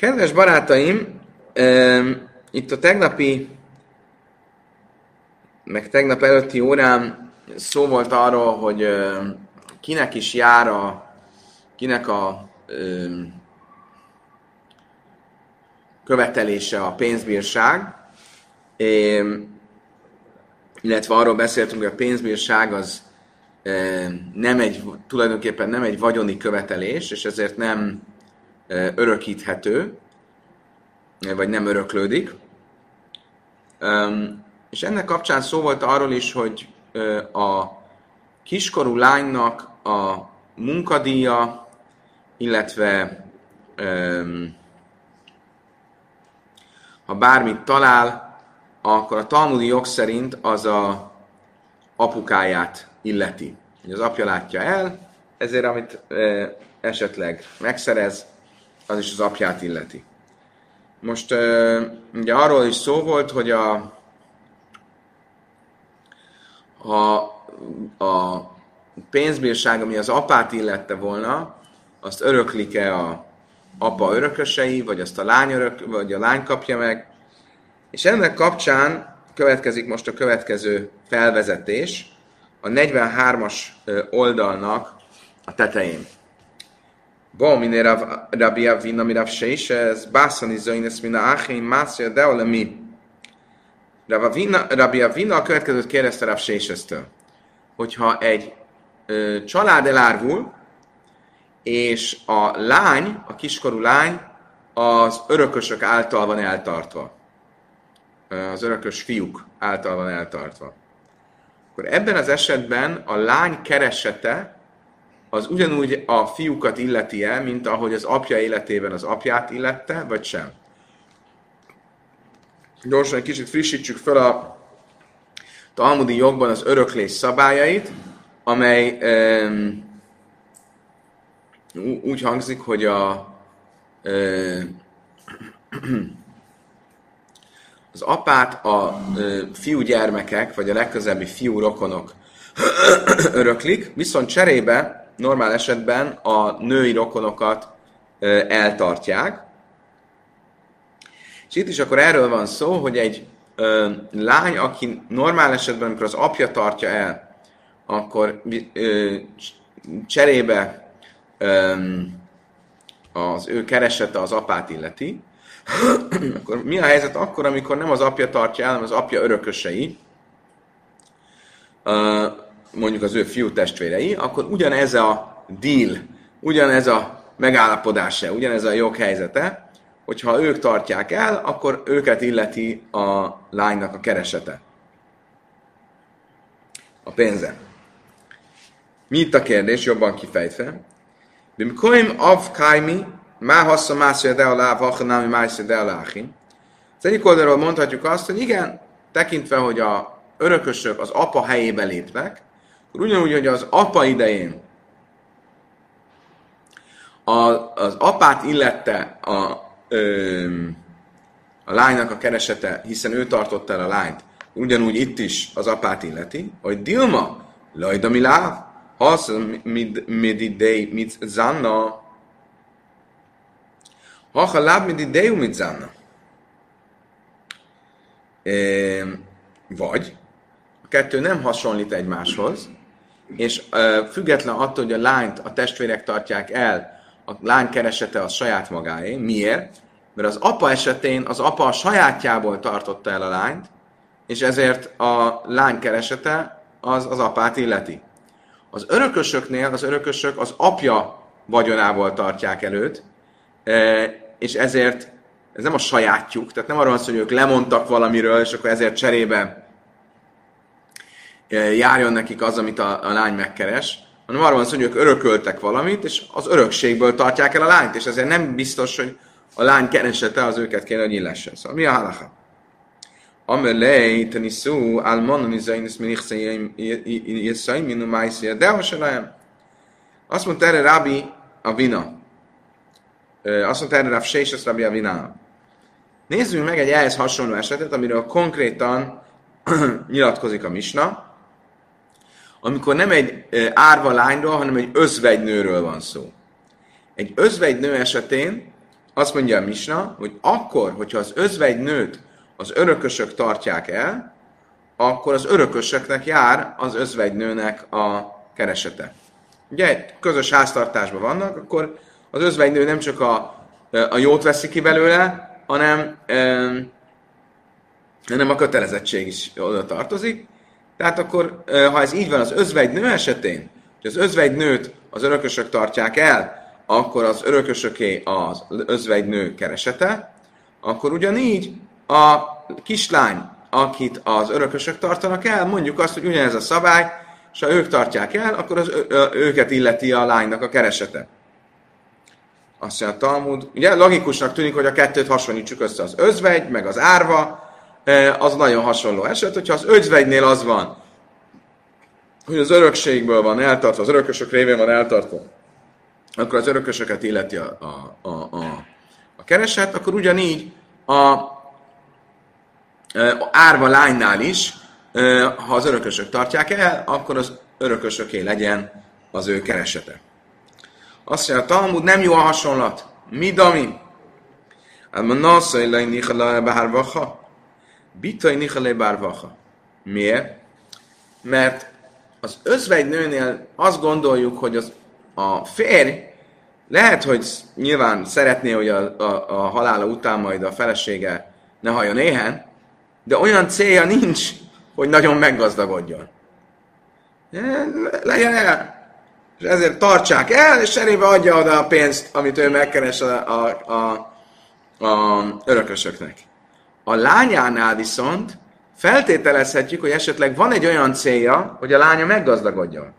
Kedves barátaim, itt a tegnapi, meg tegnap előtti órán szó volt arról, hogy kinek is jár a, kinek a követelése a pénzbírság, illetve arról beszéltünk, hogy a pénzbírság az nem egy, tulajdonképpen nem egy vagyoni követelés, és ezért nem örökíthető, vagy nem öröklődik. És ennek kapcsán szó volt arról is, hogy a kiskorú lánynak a munkadíja, illetve ha bármit talál, akkor a talmudi jog szerint az a apukáját illeti. Az apja látja el, ezért amit esetleg megszerez, az is az apját illeti. Most ugye arról is szó volt, hogy a, a, a pénzbírság, ami az apát illette volna, azt öröklik-e a apa örökösei, vagy azt a lány, örök, vagy a lány kapja meg. És ennek kapcsán következik most a következő felvezetés a 43-as oldalnak a tetején. Bo mine Rav, Rabbi Avina mi Rav Sheishes, Bászani Zoines mina Achim, Mászja Deola mi. Rabbi Avina a következőt kérdezte Rav Sheishestől, hogyha egy ö, család elárvul, és a lány, a kiskorú lány az örökösök által van eltartva. Az örökös fiúk által van eltartva. Akkor ebben az esetben a lány keresete az ugyanúgy a fiúkat illeti el, mint ahogy az apja életében az apját illette, vagy sem? Gyorsan egy kicsit frissítsük fel a Talmudi jogban az öröklés szabályait, amely um, úgy hangzik, hogy a az apát a fiúgyermekek, vagy a legközelebbi fiú rokonok öröklik, viszont cserébe normál esetben a női rokonokat eltartják. És itt is akkor erről van szó, hogy egy lány, aki normál esetben, amikor az apja tartja el, akkor cserébe az ő keresete az apát illeti, akkor mi a helyzet akkor, amikor nem az apja tartja el, hanem az apja örökösei, mondjuk az ő fiú testvérei, akkor ugyanez a deal, ugyanez a megállapodása, ugyanez a joghelyzete, hogyha ők tartják el, akkor őket illeti a lánynak a keresete. A pénze. Mi itt a kérdés, jobban kifejtve? Bimkoim av kaimi, má hassa más de alá, vachanami más de alá Az egyik oldalról mondhatjuk azt, hogy igen, tekintve, hogy a örökösök az apa helyébe lépnek, akkor ugyanúgy, hogy az apa idején a, az apát illette a, ö, a lánynak a keresete, hiszen ő tartotta el a lányt, ugyanúgy itt is az apát illeti, hogy Dilma, lajda mi láv, az mid idei mit zanna, ha láb mid idei mit zanna. Vagy a kettő nem hasonlít egymáshoz, és uh, független attól, hogy a lányt a testvérek tartják el, a lány keresete az saját magáé. Miért? Mert az apa esetén az apa a sajátjából tartotta el a lányt, és ezért a lány keresete az az apát illeti. Az örökösöknél az örökösök az apja vagyonából tartják előtt, és ezért ez nem a sajátjuk, tehát nem arról van hogy ők lemondtak valamiről, és akkor ezért cserébe járjon nekik az, amit a, a lány megkeres, hanem arról van szó, hogy ők örököltek valamit, és az örökségből tartják el a lányt, és ezért nem biztos, hogy a lány keresete az őket kéne, hogy illessen. Szóval mi a halacha? Amelej teniszú almanon izainis minich minu májszia, de hasonlóan. Azt mondta erre Rábi a vina. Azt mondta erre Rav Sésesz Rábi a vina. Nézzünk meg egy ehhez hasonló esetet, amiről konkrétan nyilatkozik a misna amikor nem egy árva lányról, hanem egy özvegynőről van szó. Egy özvegynő esetén azt mondja a Misna, hogy akkor, hogyha az özvegy nőt az örökösök tartják el, akkor az örökösöknek jár az özvegynőnek a keresete. Ugye, közös háztartásban vannak, akkor az özvegynő nem csak a, a jót veszi ki belőle, hanem, hanem a kötelezettség is oda tartozik. Tehát akkor, ha ez így van az özvegynő esetén, hogy az özvegynőt az örökösök tartják el, akkor az örökösöké az özvegynő keresete, akkor ugyanígy a kislány, akit az örökösök tartanak el, mondjuk azt, hogy ugyanez a szabály, és ha ők tartják el, akkor az, őket illeti a lánynak a keresete. Azt mondja a Talmud, ugye logikusnak tűnik, hogy a kettőt hasonlítsuk össze, az özvegy, meg az árva, az nagyon hasonló eset, hogyha az özvegynél az van, hogy az örökségből van eltartva, az örökösök révén van eltartva, akkor az örökösöket illeti a, a, a, a, a kereset, akkor ugyanígy a, a árva lánynál is, ha az örökösök tartják el, akkor az örökösöké legyen az ő keresete. Azt mondja, a Talmud nem jó a hasonlat. Mi, Dami? Ám a naszai lej nichalai bárvaha. Bitai nichalai bárvaha. Miért? Mert az özvegynőnél azt gondoljuk, hogy az, a férj lehet, hogy nyilván szeretné, hogy a, a, a halála után majd a felesége ne halljon éhen, de olyan célja nincs, hogy nagyon meggazdagodjon. Legyen el. És ezért tartsák el, és cserébe adja oda a pénzt, amit ő megkeres a, a, a, a örökösöknek. A lányánál viszont feltételezhetjük, hogy esetleg van egy olyan célja, hogy a lánya meggazdagodjon.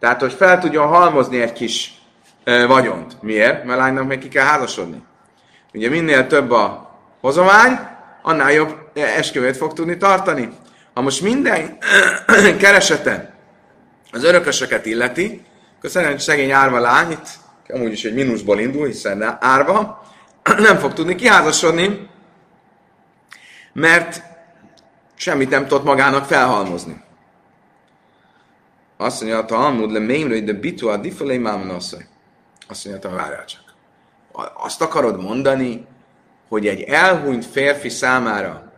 Tehát, hogy fel tudjon halmozni egy kis e, vagyont. Miért? Mert a lánynak még ki kell házasodni. Ugye minél több a hozomány, annál jobb esküvőt fog tudni tartani. Ha most minden keresete az örökösöket illeti, szerintem szegény árva lány, itt amúgy is egy mínuszból indul, hiszen árva, nem fog tudni kiházasodni, mert semmit nem tudott magának felhalmozni. Azt mondja, a Talmud le mémrő, de bitu a difelé mámonoszai. Azt mondja, várjál csak. Azt akarod mondani, hogy egy elhunyt férfi számára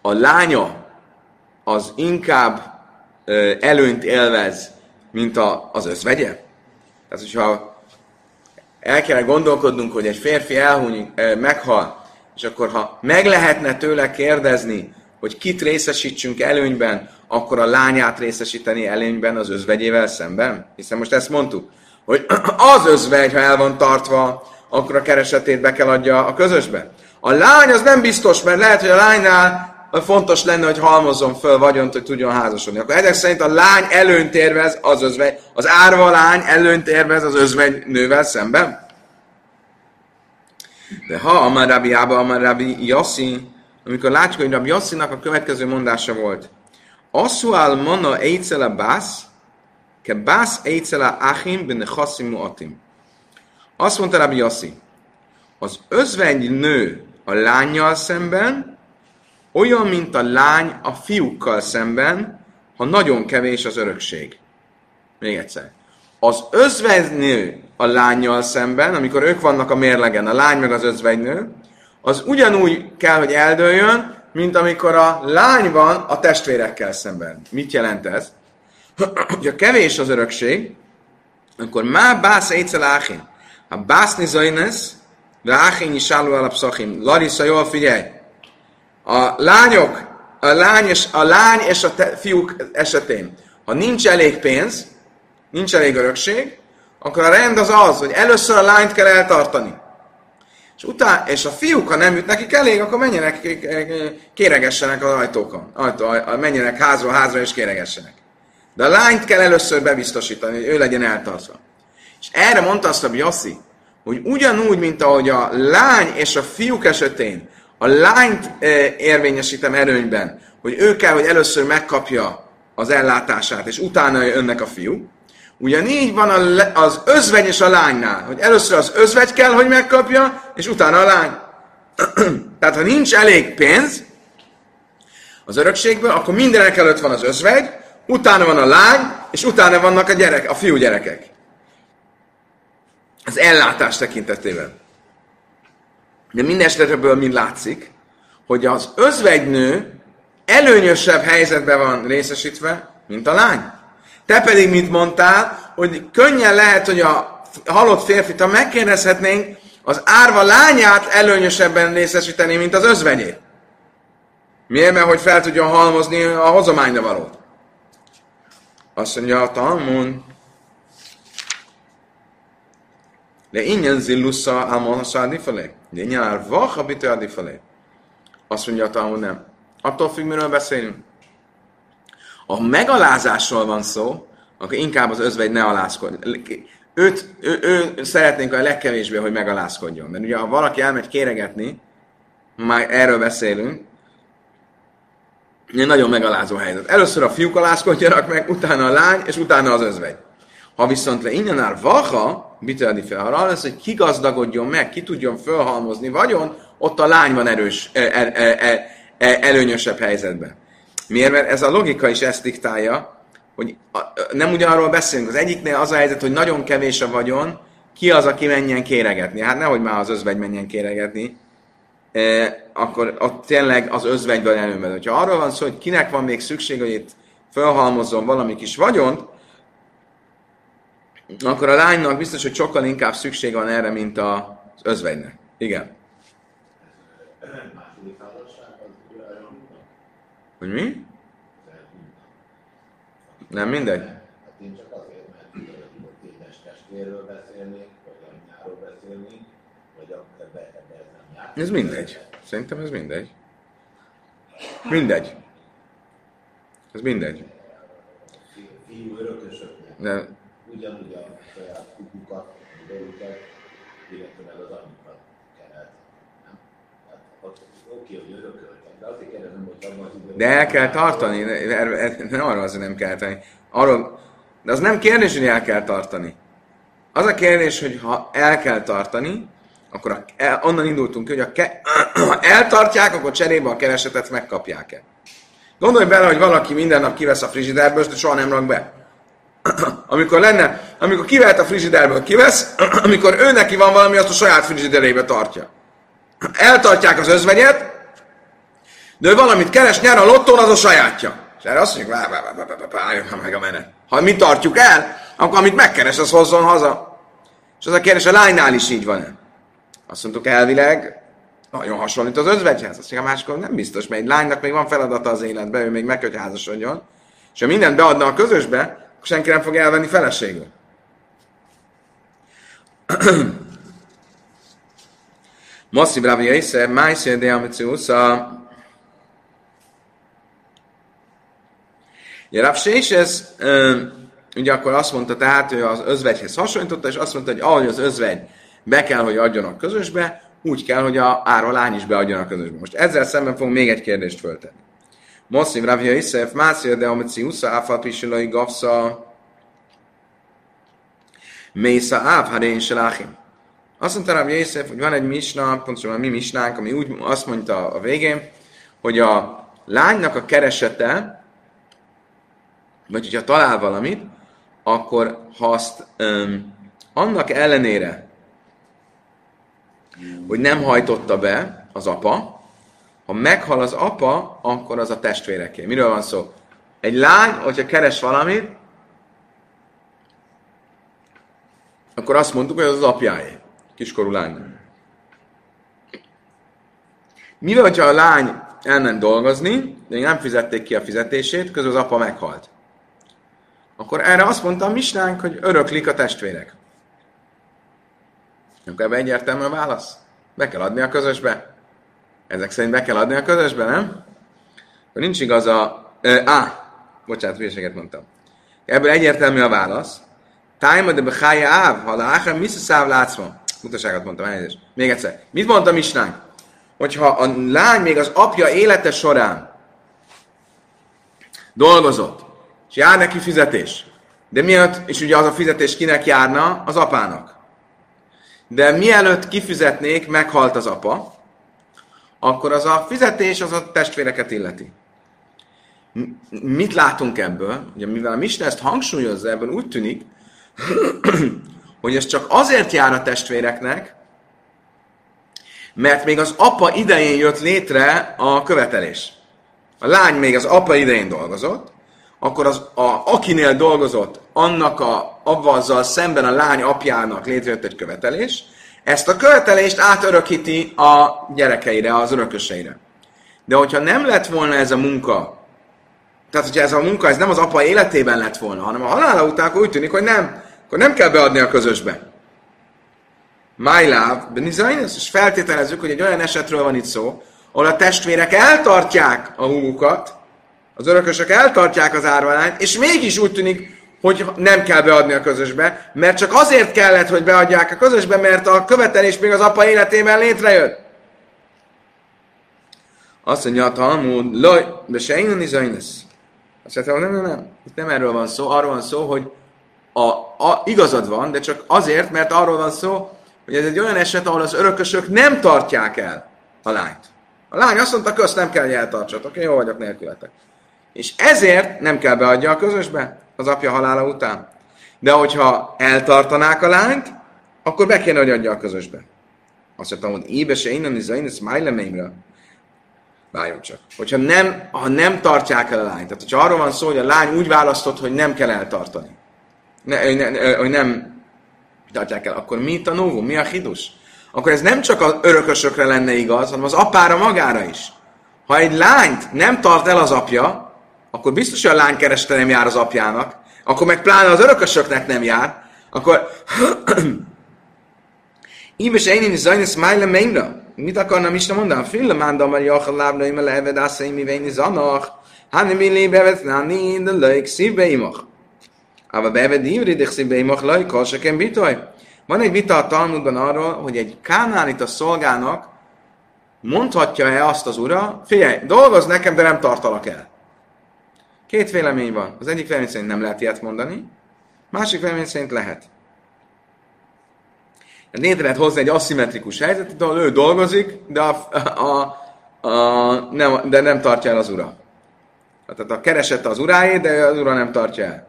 a lánya az inkább ö, előnyt élvez, mint a, az özvegye? Tehát, hogyha el kellene gondolkodnunk, hogy egy férfi elhuny, meghal, és akkor ha meg lehetne tőle kérdezni, hogy kit részesítsünk előnyben, akkor a lányát részesíteni előnyben az özvegyével szemben? Hiszen most ezt mondtuk, hogy az özvegy, ha el van tartva, akkor a keresetét be kell adja a közösbe. A lány az nem biztos, mert lehet, hogy a lánynál fontos lenne, hogy halmozzon föl vagyont, hogy tudjon házasodni. Akkor ezek szerint a lány előnyt érvez az özvegy, az árva lány előnyt érvez az özvegy nővel szemben? De ha Amar Rabbi Abba, Amar Rabbi Yossi, amikor látjuk, hogy Rabbi Yossinak a következő mondása volt, Asual mona eitzela bász, ke bász eitzela achim benne chassimu atim. Azt mondta Rabbi Yossi, az özvegy nő a lányjal szemben, olyan, mint a lány a fiúkkal szemben, ha nagyon kevés az örökség. Még egyszer. Az özvegynő a lányjal szemben, amikor ők vannak a mérlegen, a lány meg az özvegynő, az ugyanúgy kell, hogy eldőljön, mint amikor a lány van a testvérekkel szemben. Mit jelent ez? ha kevés az örökség, akkor má bász egyszer áchin. Ha bászni zajnesz, de áchin is álló alapszachim. Larissa, jól figyelj! A lányok, a lány és a, lány és a te, fiúk esetén, ha nincs elég pénz, nincs elég örökség, akkor a rend az az, hogy először a lányt kell eltartani. És, utána, és a fiúk, ha nem jut nekik elég, akkor menjenek, kéregessenek az ajtókon. Ajtó, menjenek házról házra és kéregessenek. De a lányt kell először bebiztosítani, hogy ő legyen eltartva. És erre mondta azt a Bioszi, hogy ugyanúgy, mint ahogy a lány és a fiúk esetén a lányt érvényesítem erőnyben, hogy ő kell, hogy először megkapja az ellátását, és utána önnek a fiú. Ugyanígy van az özvegy és a lánynál, hogy először az özvegy kell, hogy megkapja, és utána a lány. Tehát, ha nincs elég pénz az örökségből, akkor mindenek előtt van az özvegy, utána van a lány, és utána vannak a gyerek, a fiú gyerekek. az ellátás tekintetében. De minden esetből mind látszik, hogy az özvegynő előnyösebb helyzetben van részesítve, mint a lány. Te pedig mit mondtál, hogy könnyen lehet, hogy a halott férfit, ha megkérdezhetnénk, az árva lányát előnyösebben részesíteni, mint az özvenyét. Miért? Mert hogy fel tudjon halmozni a hozományra valót. Azt mondja a Talmud, de ingyen zillusza álmolhassa adifelé. De ingyen árvach a bitő adifelé. Azt mondja a Talmud, nem. Attól függ, miről beszélünk. Ha megalázásról van szó, akkor inkább az özvegy ne alázkodjon. Őt, ő, ő, szeretnénk a legkevésbé, hogy megalázkodjon. Mert ugye, ha valaki elmegy kéregetni, már erről beszélünk, egy nagyon megalázó helyzet. Először a fiúk alázkodjanak meg, utána a lány, és utána az özvegy. Ha viszont le innen áll vaha, bitelni fel, arra lesz, hogy ki gazdagodjon meg, ki tudjon felhalmozni vagyon, ott a lány van erős, el, el, el, el, előnyösebb helyzetben. Miért? Mert ez a logika is ezt diktálja, hogy nem ugyanarról beszélünk. Az egyiknél az a helyzet, hogy nagyon kevés a vagyon, ki az, aki menjen kéregetni? Hát nehogy már az özvegy menjen kéregetni, e, akkor ott tényleg az özvegyből előmed. Hogyha arról van szó, hogy kinek van még szükség, hogy itt felhalmozzon valami kis vagyont, akkor a lánynak biztos, hogy sokkal inkább szükség van erre, mint az özvegynek. Igen. Hogy mi? Nem mindegy? Hát én csak azért, mert édes testvérről beszélnék, vagy anyjáról beszélnék, vagy ebbe, ebbe ez nem jár. Ez mindegy. Szerintem ez mindegy. Mindegy. Ez mindegy. Fiú örökösöknek. De... Ugyanúgy a saját kukukat, a őket, illetve meg az anyukat kellett. Nem? Hát, oké, hogy örököltek, de el kell tartani, nem arra azért nem kell tenni. Arról, de az nem kérdés, hogy el kell tartani. Az a kérdés, hogy ha el kell tartani, akkor a, onnan indultunk ki, hogy a ke, ha eltartják, akkor cserébe a keresetet megkapják-e. Gondolj bele, hogy valaki minden nap kivesz a frigiderből, de soha nem rak be. amikor lenne, amikor kivehet a frigiderből, kivesz, amikor ő neki van valami, azt a saját frigiderébe tartja. Eltartják az özvegyet, de ő valamit keres, nyer a lottón, az a sajátja. És erre azt mondjuk, álljon meg a menet. Ha mi tartjuk el, akkor amit megkeres, az hozzon haza. És az a kérdés, a lánynál is így van-e? Azt mondtuk elvileg, nagyon hasonlít az özvegyhez. Azt mondja, a másikon nem biztos, mert egy lánynak még van feladata az életben, ő még meg hogy házasodjon. És ha mindent beadna a közösbe, akkor senki nem fog elvenni feleségül. Masszív Ravi Észre, Májszér de Amiciusza, Ugye Rav ez, ugye akkor azt mondta, tehát ő az özvegyhez hasonlította, és azt mondta, hogy ahogy az özvegy be kell, hogy adjon a közösbe, úgy kell, hogy a árva lány is beadjon a közösbe. Most ezzel szemben fogunk még egy kérdést föltenni. Moszim Ravia Iszef, Mászia de Amici Usza, Áfal Pisilai Gavsza, Mésza Áv, Harén Selachim. Azt mondta Ravia Iszef, hogy van egy misna, pontosan mi misnánk, ami úgy azt mondta a végén, hogy a lánynak a keresete, vagy hogyha talál valamit, akkor ha azt um, annak ellenére, hogy nem hajtotta be az apa, ha meghal az apa, akkor az a testvéreké. Miről van szó? Egy lány, hogyha keres valamit, akkor azt mondtuk, hogy az az apjáé. Kiskorú lány. Mivel, hogyha a lány elment dolgozni, de nem fizették ki a fizetését, közben az apa meghalt. Akkor erre azt mondta a misnánk, hogy öröklik a testvérek. Akkor ebben egyértelmű a válasz. Be kell adni a közösbe. Ezek szerint be kell adni a közösbe, nem? Akkor nincs igaz a... Ö, á, bocsánat, hülyeséget mondtam. Ebből egyértelmű a válasz. Tájma de behája áv, ha láhám, mi száv látszva. Mutaságot mondtam, elnézést. Még egyszer. Mit mondta Misnánk? Hogyha a lány még az apja élete során dolgozott, és jár neki fizetés. De miatt, és ugye az a fizetés kinek járna? Az apának. De mielőtt kifizetnék, meghalt az apa, akkor az a fizetés az a testvéreket illeti. Mit látunk ebből? Ugye mivel a Misna ezt hangsúlyozza, ebből úgy tűnik, hogy ez csak azért jár a testvéreknek, mert még az apa idején jött létre a követelés. A lány még az apa idején dolgozott, akkor az, a, akinél dolgozott, annak a, avvazzal szemben a lány apjának létrejött egy követelés, ezt a követelést átörökíti a gyerekeire, az örököseire. De hogyha nem lett volna ez a munka, tehát hogyha ez a munka ez nem az apa életében lett volna, hanem a halála után, akkor úgy tűnik, hogy nem, akkor nem kell beadni a közösbe. My love, Benizainus, és feltételezzük, hogy egy olyan esetről van itt szó, ahol a testvérek eltartják a húgukat, az örökösök eltartják az árvalányt, és mégis úgy tűnik, hogy nem kell beadni a közösbe, mert csak azért kellett, hogy beadják a közösbe, mert a követelés még az apa életében létrejött. Azt mondja a Talmud, loj, de se is Azt mondja, nem, nem, nem, itt nem erről van szó, arról van szó, hogy a, a, igazad van, de csak azért, mert arról van szó, hogy ez egy olyan eset, ahol az örökösök nem tartják el a lányt. A lány azt mondta, közt nem kell, hogy eltartsatok, én jó vagyok nélkületek. És ezért nem kell beadja a közösbe az apja halála után. De hogyha eltartanák a lányt, akkor be kéne, hogy adja a közösbe. Azt mondtam, hogy ébe se innen is zain, ez májlemeimre. Várjon csak. Hogyha nem, ha nem tartják el a lányt, tehát hogyha arról van szó, hogy a lány úgy választott, hogy nem kell eltartani, ne, ne, ne, hogy nem tartják el, akkor mi a novum, mi a hidus? Akkor ez nem csak az örökösökre lenne igaz, hanem az apára magára is. Ha egy lányt nem tart el az apja, akkor biztos, hogy a lány kereste nem jár az apjának, akkor meg pláne az örökösöknek nem jár, akkor Íves én is zajni smile mainra. Mit akarna Isten mondani? Fille mándam, mert jachal lábna ima leheved asszaimi véni zanach. Hanem mi lébevet náni, de lejk szívbe imach. Ava beved ívri, de szívbe imach lejk, hol se bitoj. Van egy vita a Talmudban arról, hogy egy a szolgának mondhatja-e azt az ura, figyelj, dolgozz nekem, de nem tartalak el. Két vélemény van. Az egyik vélemény szerint nem lehet ilyet mondani, másik vélemény szerint lehet. Létre lehet hozni egy aszimmetrikus helyzetet, ahol ő dolgozik, de, a, a, a, nem, de nem tartja el az ura. Tehát a keresette az uráé, de az ura nem tartja el.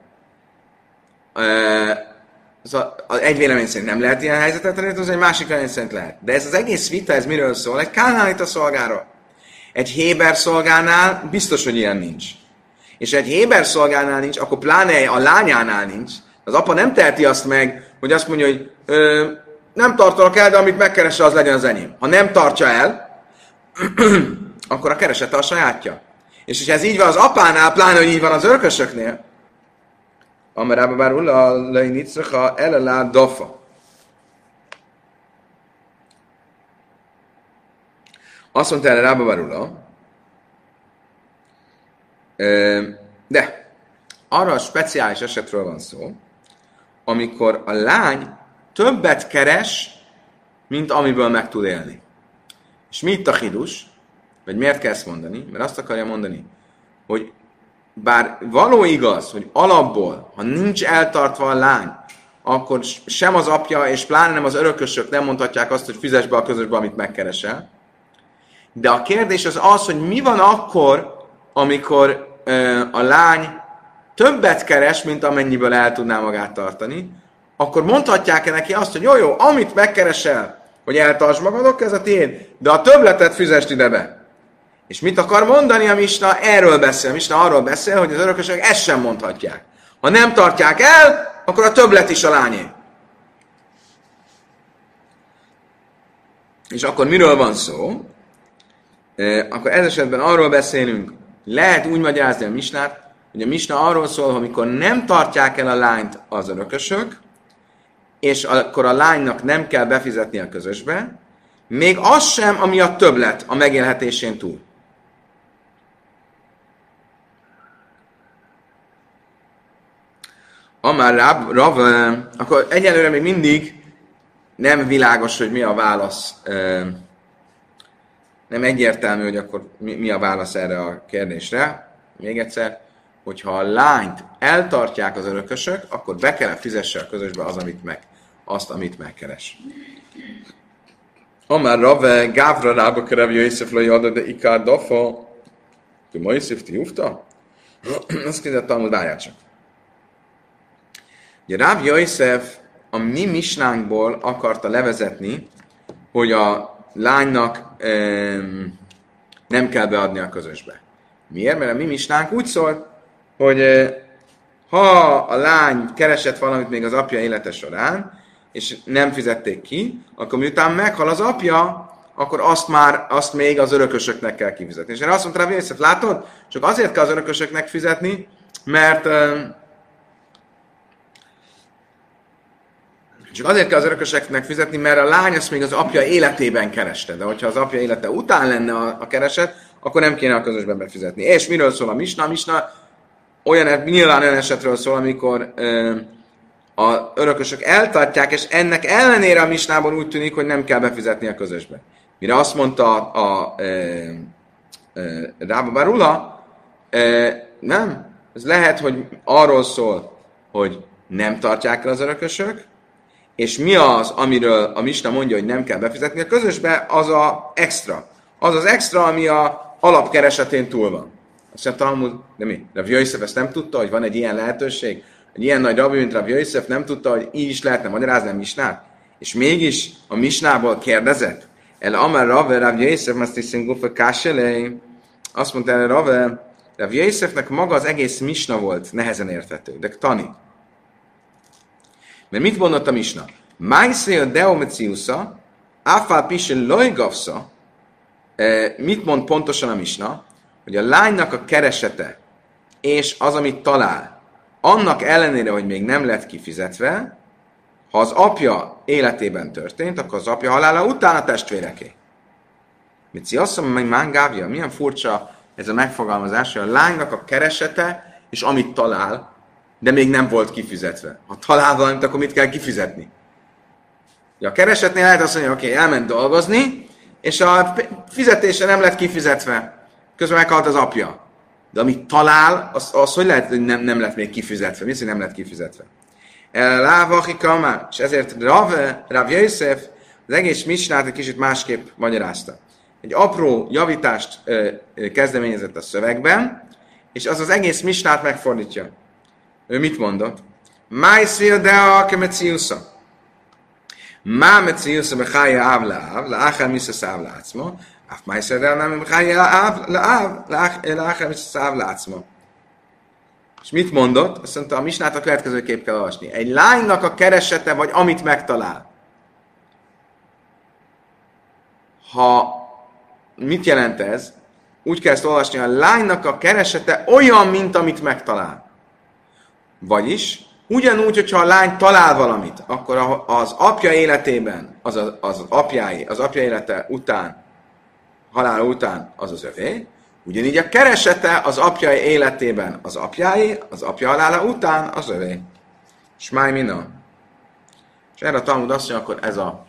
Az egy vélemény szerint nem lehet ilyen helyzetet létrehozni, egy másik vélemény szerint lehet. De ez az egész vita, ez miről szól? Egy kánálita szolgáról. Egy Héber szolgánál biztos, hogy ilyen nincs és egy Héber szolgánál nincs, akkor pláne a lányánál nincs. Az apa nem teheti azt meg, hogy azt mondja, hogy ö, nem tartalak el, de amit megkeresse, az legyen az enyém. Ha nem tartja el, akkor a keresete a sajátja. És hogyha ez így van az apánál, pláne, hogy így van az örökösöknél, Amarába bár ulla lejnicracha elelá dofa. Azt mondta erre Rába Barula, de arra a speciális esetről van szó, amikor a lány többet keres, mint amiből meg tud élni. És mi itt a hidus? Vagy miért kell ezt mondani? Mert azt akarja mondani, hogy bár való igaz, hogy alapból, ha nincs eltartva a lány, akkor sem az apja, és pláne nem az örökösök nem mondhatják azt, hogy fizes be a közösbe, amit megkeresel. De a kérdés az az, hogy mi van akkor, amikor ö, a lány többet keres, mint amennyiből el tudná magát tartani, akkor mondhatják-e neki azt, hogy jó, jó, amit megkeresel, hogy eltarts magadok, ez a tiéd, de a többletet fizest ide be. És mit akar mondani a Misna? Erről beszél. A Misna arról beszél, hogy az örökösök ezt sem mondhatják. Ha nem tartják el, akkor a többlet is a lányé. És akkor miről van szó? Akkor ez esetben arról beszélünk, lehet úgy magyarázni a misnát, hogy a misna arról szól, amikor nem tartják el a lányt az örökösök, és akkor a lánynak nem kell befizetni a közösbe, még az sem, ami a többlet a megélhetésén túl. Amár Rav, Rav, akkor egyelőre még mindig nem világos, hogy mi a válasz nem egyértelmű, hogy akkor mi, mi a válasz erre a kérdésre. Még egyszer, hogyha a lányt eltartják az örökösök, akkor be kell fizesse a közösbe az, amit meg, azt, amit megkeres. Amár Rave Gávra rába kerev Jöjszef lo jada de ikár dafa, tu Moiszif ti ufta? Azt kérdezett Talmud, várjál csak. Ugye Ráv Jöjszef a mi misnánkból akarta levezetni, hogy a lánynak um, nem kell beadni a közösbe. Miért? Mert a mi misnánk úgy szól, hogy ha a lány keresett valamit még az apja élete során, és nem fizették ki, akkor miután meghal az apja, akkor azt már, azt még az örökösöknek kell kifizetni. És erre azt mondta hogy látod? Csak azért kell az örökösöknek fizetni, mert csak azért kell az örököseknek fizetni, mert a lány ezt még az apja életében kereste. De hogyha az apja élete után lenne a, a kereset, akkor nem kéne a közösben befizetni. És miről szól a misna? A misna olyan, nyilván olyan esetről szól, amikor ö, a örökösök eltartják, és ennek ellenére a misnában úgy tűnik, hogy nem kell befizetni a közösbe. Mire azt mondta a, a Rába Barula, e, nem, ez lehet, hogy arról szól, hogy nem tartják el az örökösök, és mi az, amiről a Misna mondja, hogy nem kell befizetni a közösbe, az a extra. Az az extra, ami a alapkeresetén túl van. Azt mondja, Talmud, de mi? Rav Yosef ezt nem tudta, hogy van egy ilyen lehetőség? Egy ilyen nagy rabbi, mint Rav nem tudta, hogy így is lehetne magyarázni a Misnát? És mégis a Misnából kérdezett, el Amar Rave, Rav Yosef, azt hiszem, azt mondta el Rave, Rav Yosefnek maga az egész Misna volt nehezen érthető, de tani. Mert mit mondott a Misna? Májszél Deomeciusza, Áfál Pisel Lojgavsza, e, mit mond pontosan a Misna? Hogy a lánynak a keresete és az, amit talál, annak ellenére, hogy még nem lett kifizetve, ha az apja életében történt, akkor az apja halála után a testvéreké. Mit azt mondom, hogy mángávja, milyen furcsa ez a megfogalmazás, hogy a lánynak a keresete, és amit talál, de még nem volt kifizetve. Ha talál valamit, akkor mit kell kifizetni? Ja, a keresetnél lehet azt mondani, oké, okay, elment dolgozni, és a fizetése nem lett kifizetve. Közben meghalt az apja. De amit talál, az, az hogy lehet, hogy nem, nem lett még kifizetve? Mi nem lett kifizetve? Lávachi Kamá, és ezért Rav, Rav Yosef az egész misnát egy kicsit másképp magyarázta. Egy apró javítást kezdeményezett a szövegben, és az az egész misnát megfordítja. Ő mit mondott? Májszél de a kemeciusza. Má meciusza bechája áv leáv, leáchel miszasz áv látszma, áv májszél de nem bechája áv leáv, leáchel miszasz áv látszma. És mit mondott? Azt mondta, a misnát a következő kép kell olvasni. Egy lánynak a keresete, vagy amit megtalál. Ha mit jelent ez? Úgy kell ezt olvasni, a lánynak a keresete olyan, mint amit megtalál. Vagyis, ugyanúgy, hogyha a lány talál valamit, akkor az apja életében, az az, az apjái, az apja élete után, halála után az az övé, Ugyanígy a keresete az apja életében az apjáé, az apja halála után az övé. Smáj mina. És erre a Talmud azt mondja, akkor ez a,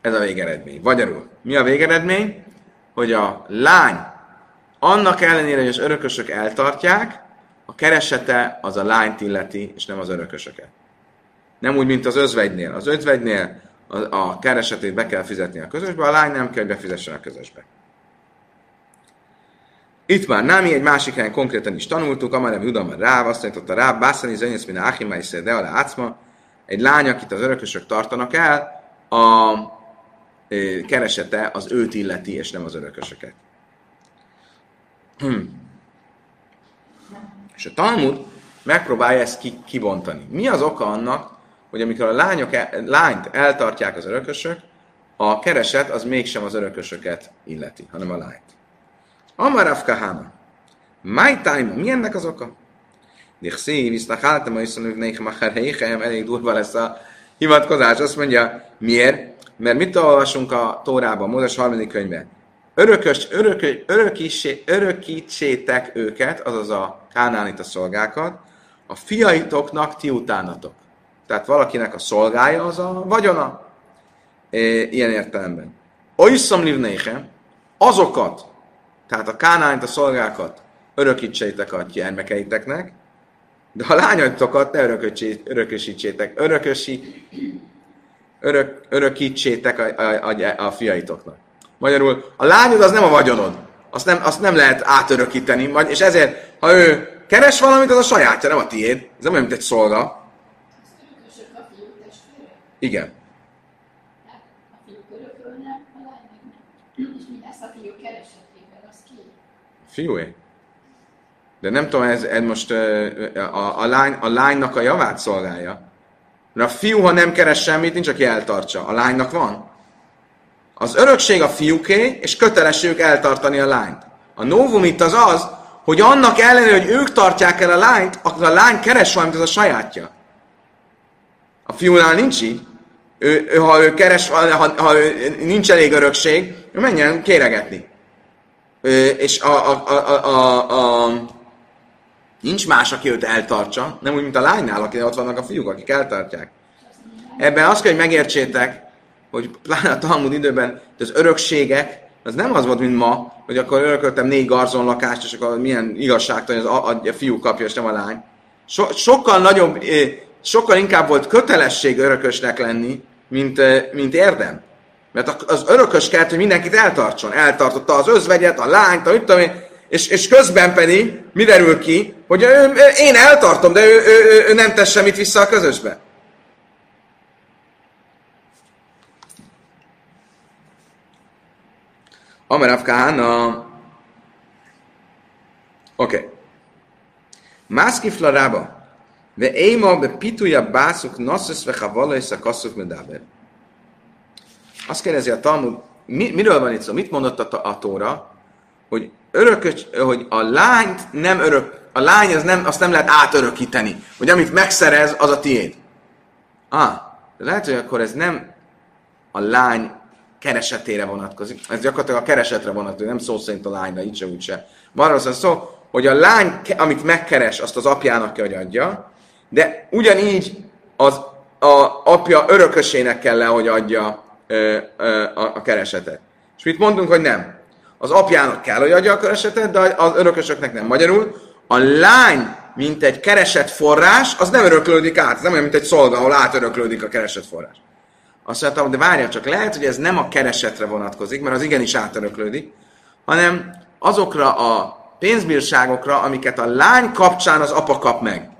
ez a végeredmény. Magyarul, mi a végeredmény? Hogy a lány annak ellenére, hogy az örökösök eltartják, a keresete az a lányt illeti, és nem az örökösöket. Nem úgy, mint az özvegynél. Az özvegynél a, a keresetét be kell fizetni a közösbe, a lány nem kell, hogy befizessen a közösbe. Itt már Námi egy másik helyen konkrétan is tanultuk, Amarem Judam Ráv, azt mondta Ráv, Bászani Zönyesz, mint Achimai de alá Ácma, egy lány, akit az örökösök tartanak el, a keresete az őt illeti, és nem az örökösöket. És a Talmud megpróbálja ezt ki, kibontani. Mi az oka annak, hogy amikor a lányok, lányt eltartják az örökösök, a kereset az mégsem az örökösöket illeti, hanem a lányt. Amarav kahana. My time, mi ennek az oka? Dixi, viszlacháltam, hogy szólnék machar helyhem, elég durva lesz a hivatkozás. Azt mondja, miért? Mert mit olvasunk a Tórában, Mózes harmadik könyvben? Örökös, örök, örökítsé, örökítsétek őket, azaz a kánánit a szolgákat, a fiaitoknak ti utánatok. Tehát valakinek a szolgája az a vagyona. Ilyen értelemben. Oiszom livnéhe, azokat, tehát a kánányt, a szolgákat örökítsétek a gyermekeiteknek, de a lányaitokat ne örökösítsétek, örökösi, örök, örökítsétek a, a, a, a fiaitoknak. Magyarul a lányod az nem a vagyonod, azt nem, azt nem lehet átörökíteni, és ezért, ha ő keres valamit, az a sajátja, nem a tiéd. Ez nem olyan, mint egy szolga. Igen. Fiúé. De nem tudom, ez, ez most a, a, lány, a lánynak a javát szolgálja. Mert a fiú, ha nem keres semmit, nincs, aki eltartsa. A lánynak van. Az örökség a fiúké, és kötelességük eltartani a lányt. A novum itt az az, hogy annak ellenére, hogy ők tartják el a lányt, akkor a lány keres valamit, az a sajátja. A fiúnál nincs így. Ő, ő, ha ő keres, ha, ha ő, nincs elég örökség, ő menjen kéregetni. Ő, és a, a, a, a, a, nincs más, aki őt eltartsa, nem úgy, mint a lánynál, aki ott vannak a fiúk, akik eltartják. Ebben azt kell, hogy megértsétek, hogy pláne a Talmud időben az örökségek, az nem az volt, mint ma, hogy akkor örököltem négy garzon lakást, és akkor milyen igazságtalan, az a, a, a fiú kapja, és nem a lány. So, sokkal nagyobb, sokkal inkább volt kötelesség örökösnek lenni, mint, mint érdem. Mert az örökös kellett, hogy mindenkit eltartson. Eltartotta az özvegyet, a lányt, a tudom én, és, és közben pedig mi derül ki, hogy ő, én eltartom, de ő, ő, ő, ő nem tesz semmit vissza a közösbe. Amarav Kahana. Oké. Okay. Rába. Ve éma be pituja bászuk naszus ve chavala és a kasszuk medáber. Azt kérdezi a Talmud, mi, miről van itt szó? Mit mondott a, a Tóra? Hogy örökös, hogy a lányt nem örök, a lány az nem, azt nem lehet átörökíteni. Hogy amit megszerez, az a tiéd. Ah, lehet, hogy akkor ez nem a lány keresetére vonatkozik. Ez gyakorlatilag a keresetre vonatkozik, nem szó szerint a lányra, így se úgy se. Van az szó, hogy a lány, amit megkeres, azt az apjának kell, hogy adja, de ugyanígy az a apja örökösének kell le, hogy adja ö, ö, a, a keresetet. És mit mondunk, hogy nem. Az apjának kell, hogy adja a keresetet, de az örökösöknek nem. Magyarul a lány, mint egy keresett forrás, az nem öröklődik át. Ez nem olyan, mint egy szolga, ahol átöröklődik a keresett forrás. Azt mondtam, de várja csak, lehet, hogy ez nem a keresetre vonatkozik, mert az igenis átöröklődik, hanem azokra a pénzbírságokra, amiket a lány kapcsán az apa kap meg.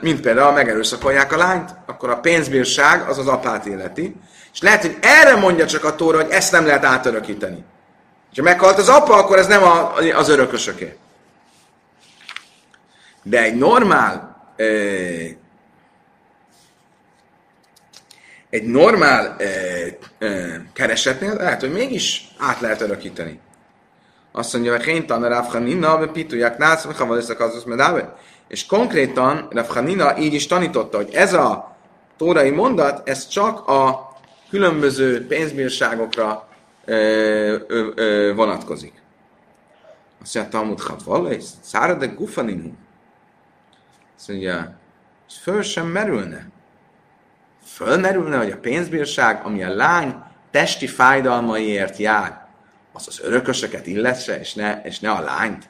Mint például megerőszakolják a lányt, akkor a pénzbírság az az apát illeti. És lehet, hogy erre mondja csak a tóra, hogy ezt nem lehet átörökíteni. Ha meghalt az apa, akkor ez nem a, az örökösöké. De egy normál egy normál e, e, keresetnél lehet, hogy mégis át lehet örökíteni. Azt mondja, hogy én tanul Rafhanina, vagy pitujak nász, vagy havaliszak az medáve. És konkrétan Rafhanina így is tanította, hogy ez a tórai mondat, ez csak a különböző pénzbírságokra ö, ö, ö, vonatkozik. Azt mondja, Talmud Chatvala, és Szára de Gufaninu. Azt mondja, ez föl sem merülne fölmerülne, hogy a pénzbírság, ami a lány testi fájdalmaiért jár, az az örökösöket illesse, és ne, és ne a lányt.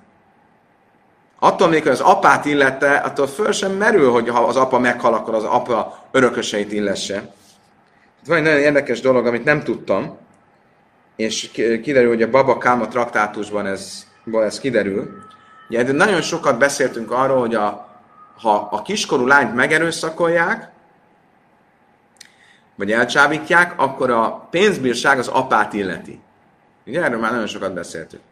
Attól még, hogy az apát illette, attól föl sem merül, hogy ha az apa meghal, akkor az apa örököseit illesse. Van egy nagyon érdekes dolog, amit nem tudtam, és kiderül, hogy a Baba Káma traktátusban ez, ez kiderül. Ugye, de nagyon sokat beszéltünk arról, hogy a, ha a kiskorú lányt megerőszakolják, vagy elcsábítják, akkor a pénzbírság az apát illeti. Ugye erről már nagyon sokat beszéltünk.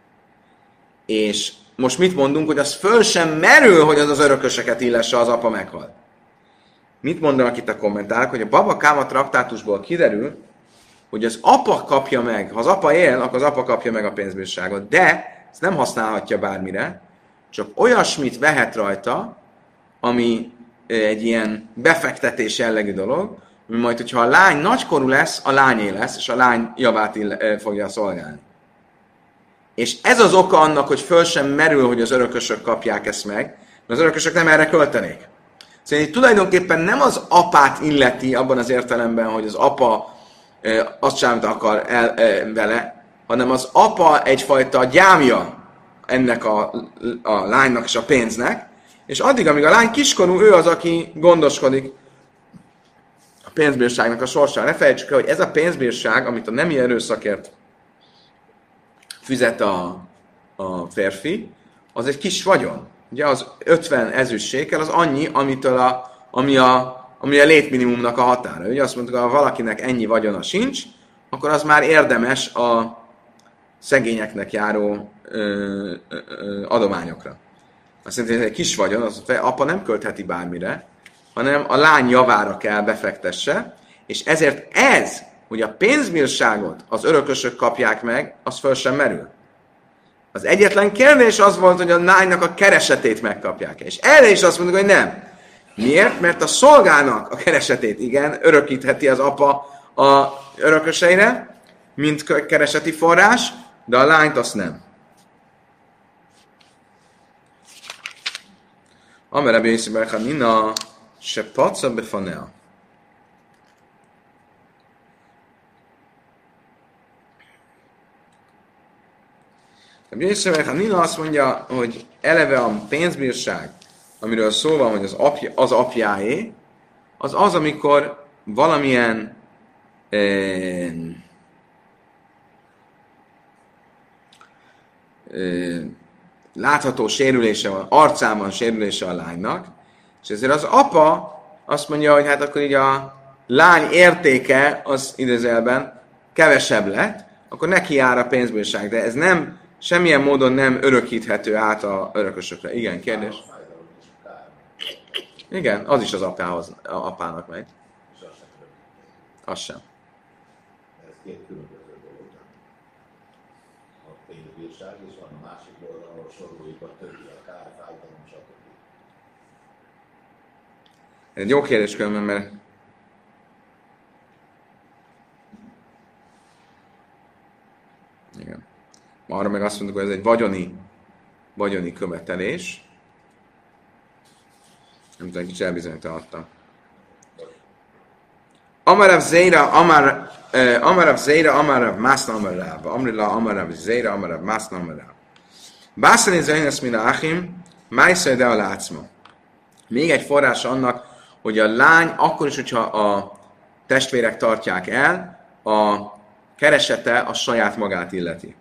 És most mit mondunk, hogy az föl sem merül, hogy az az örököseket illesse, az apa meghal. Mit mondanak itt a kommentárok, hogy a Baba Káma traktátusból kiderül, hogy az apa kapja meg, ha az apa él, akkor az apa kapja meg a pénzbírságot, de ezt nem használhatja bármire, csak olyasmit vehet rajta, ami egy ilyen befektetés jellegű dolog, majd, hogyha a lány nagykorú lesz, a lányé lesz, és a lány javát ill- fogja szolgálni. És ez az oka annak, hogy föl sem merül, hogy az örökösök kapják ezt meg, mert az örökösök nem erre költenék. Szóval tulajdonképpen nem az apát illeti abban az értelemben, hogy az apa azt sem akar el, e, vele, hanem az apa egyfajta gyámja ennek a, a lánynak és a pénznek, és addig, amíg a lány kiskorú, ő az, aki gondoskodik pénzbírságnak a sorsára. Ne felejtsük el, hogy ez a pénzbírság, amit a nemi erőszakért fizet a, a férfi, az egy kis vagyon. Ugye az 50 ezüstsékel az annyi, amitől a ami a, ami a létminimumnak a határa. Ugye azt mondtuk, ha valakinek ennyi vagyona sincs, akkor az már érdemes a szegényeknek járó ö, ö, ö, adományokra. Azt mondja, hogy egy kis vagyon, az apa nem költheti bármire, hanem a lány javára kell befektesse, és ezért ez, hogy a pénzbírságot az örökösök kapják meg, az föl sem merül. Az egyetlen kérdés az volt, hogy a lánynak a keresetét megkapják. És erre is azt mondjuk, hogy nem. Miért? Mert a szolgának a keresetét igen, örökítheti az apa a örököseire, mint kereseti forrás, de a lányt azt nem. Amere Bési Nina se paca befanea. A Nina azt mondja, hogy eleve a pénzbírság, amiről szó van, hogy az, apja, az apjáé, az az, amikor valamilyen eh, látható sérülése van, arcában sérülése a lánynak, és ezért az apa azt mondja, hogy hát akkor így a lány értéke az idézelben kevesebb lett, akkor neki jár a pénzbírság, de ez nem, semmilyen módon nem örökíthető át a örökösökre. Igen, kérdés? Igen, az is az apához, apának megy. Az sem. Ez két különböző dolog. A pénzbírság, és van a másik oldalon, soroljuk a többi, a kár, fájdalom, stb. Ez egy jó kérdés különben, mert Igen. Arra meg azt mondjuk, hogy ez egy vagyoni, vagyoni követelés. Nem tudom, kicsit elbizonytalanodtam. Amarav Zeira, Amar, uh, Amarav Zeira, Amarav Masna Amarav, Amrila Amarav Zeira, Amarav Masna Amarav. Bászani Zainas Mina Achim, Májszaj de. Még egy forrás annak, hogy a lány akkor is, hogyha a testvérek tartják el, a keresete a saját magát illeti.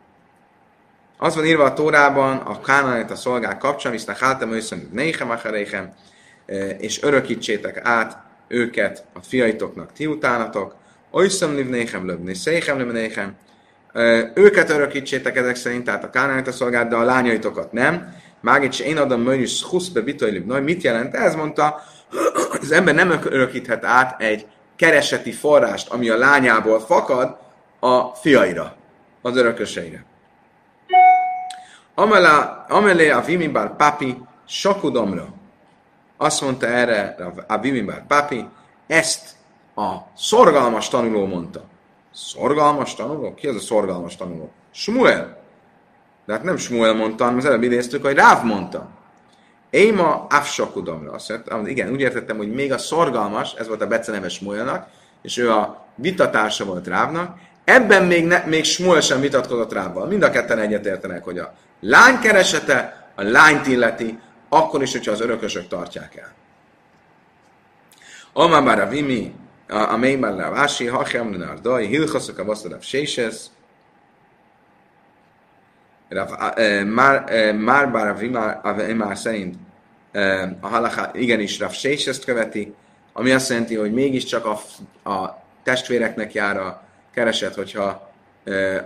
Az van írva a Tórában, a Kánanit a szolgák kapcsán, viszont hátam őszönök néhem acharéhem, és örökítsétek át őket a fiaitoknak, ti utánatok, oiszom livnéhem löbni, széhem livnéhem, őket örökítsétek ezek szerint, tehát a Kánanit a szolgát, de a lányaitokat nem. Mágics én adom möjjus huszbe bitoj Mit jelent? Ez mondta, az ember nem örökíthet át egy kereseti forrást, ami a lányából fakad, a fiaira, az örököseire. Amelé a Vimibár papi sakudomra. Azt mondta erre a Vimibár papi, ezt a szorgalmas tanuló mondta. Szorgalmas tanuló? Ki az a szorgalmas tanuló? Smuel. De hát nem Smuel mondta, hanem az előbb idéztük, hogy Ráv mondta. Éma afsakudomra. Azt mondta, igen, úgy értettem, hogy még a szorgalmas, ez volt a beceneves Smuelnak, és ő a vitatársa volt Rávnak, Ebben még, ne, még Smuel sem vitatkozott Rávval. Mind a ketten egyetértenek, hogy a lány keresete a lányt illeti, akkor is, hogyha az örökösök tartják el. Alma már a vimi, a mélyben le a vási, hachem le a daj, hilchaszok a vasszadav sésesz, már bár a vimár szerint a halaká igenis Rav Séseszt követi, ami azt jelenti, hogy mégiscsak a, a testvéreknek jár a kereset, hogyha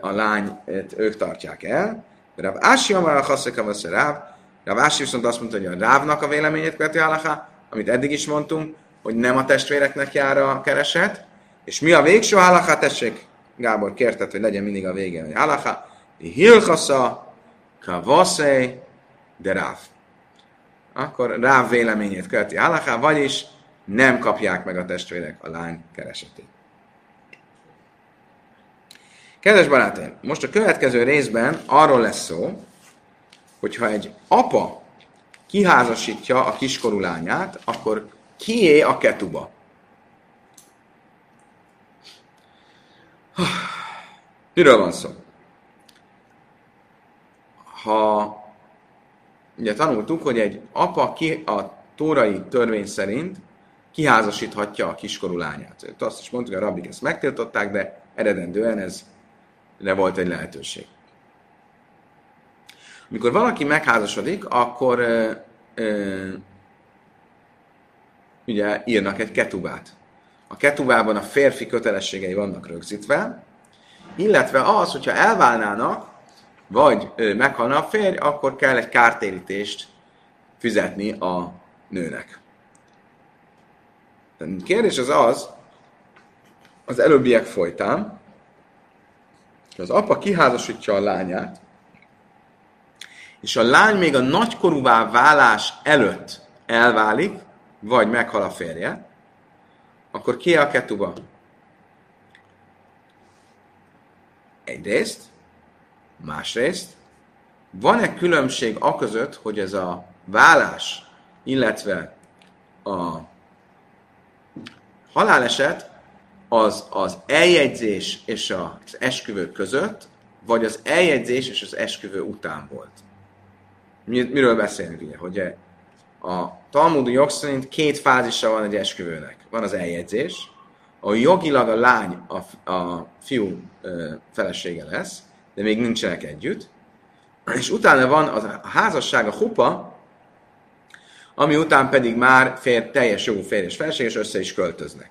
a lányt ők tartják el. Rav Ási Amar a Haszeka Vasze Ráv. Rav Ási viszont azt mondta, hogy a Rávnak a véleményét követi Halaká, amit eddig is mondtunk, hogy nem a testvéreknek jár a kereset. És mi a végső Halaká? Tessék, Gábor kértet, hogy legyen mindig a vége, hogy Halaká. Hilchasza, Kavaszej, de Ráv. Akkor Ráv véleményét követi Halaká, vagyis nem kapják meg a testvérek a lány keresetét. Kedves barátaim, most a következő részben arról lesz szó, hogyha egy apa kiházasítja a kiskorú lányát, akkor kié a ketuba? Miről van szó? Ha ugye tanultuk, hogy egy apa ki, a tórai törvény szerint kiházasíthatja a kiskorú lányát. Azt is mondtuk, hogy a rabbik ezt megtiltották, de eredendően ez de volt egy lehetőség. Amikor valaki megházasodik, akkor ö, ö, ugye írnak egy ketubát. A ketubában a férfi kötelességei vannak rögzítve, illetve az, hogyha elválnának, vagy meghalna a férj, akkor kell egy kártérítést fizetni a nőnek. A kérdés az az, az előbbiek folytán, hogy az apa kiházasítja a lányát, és a lány még a nagykorúvá válás előtt elválik, vagy meghal a férje, akkor ki a ketuba? Egyrészt, másrészt, van-e különbség a között, hogy ez a vállás, illetve a haláleset az az eljegyzés és az esküvő között, vagy az eljegyzés és az esküvő után volt. Miről beszélünk ugye? Hogy a Talmudi jog szerint két fázisa van egy esküvőnek. Van az eljegyzés, a jogilag a lány a, a fiú ö, felesége lesz, de még nincsenek együtt, és utána van az, a házasság, a hupa, ami után pedig már fér, teljes jogú férj és feleség, és össze is költöznek.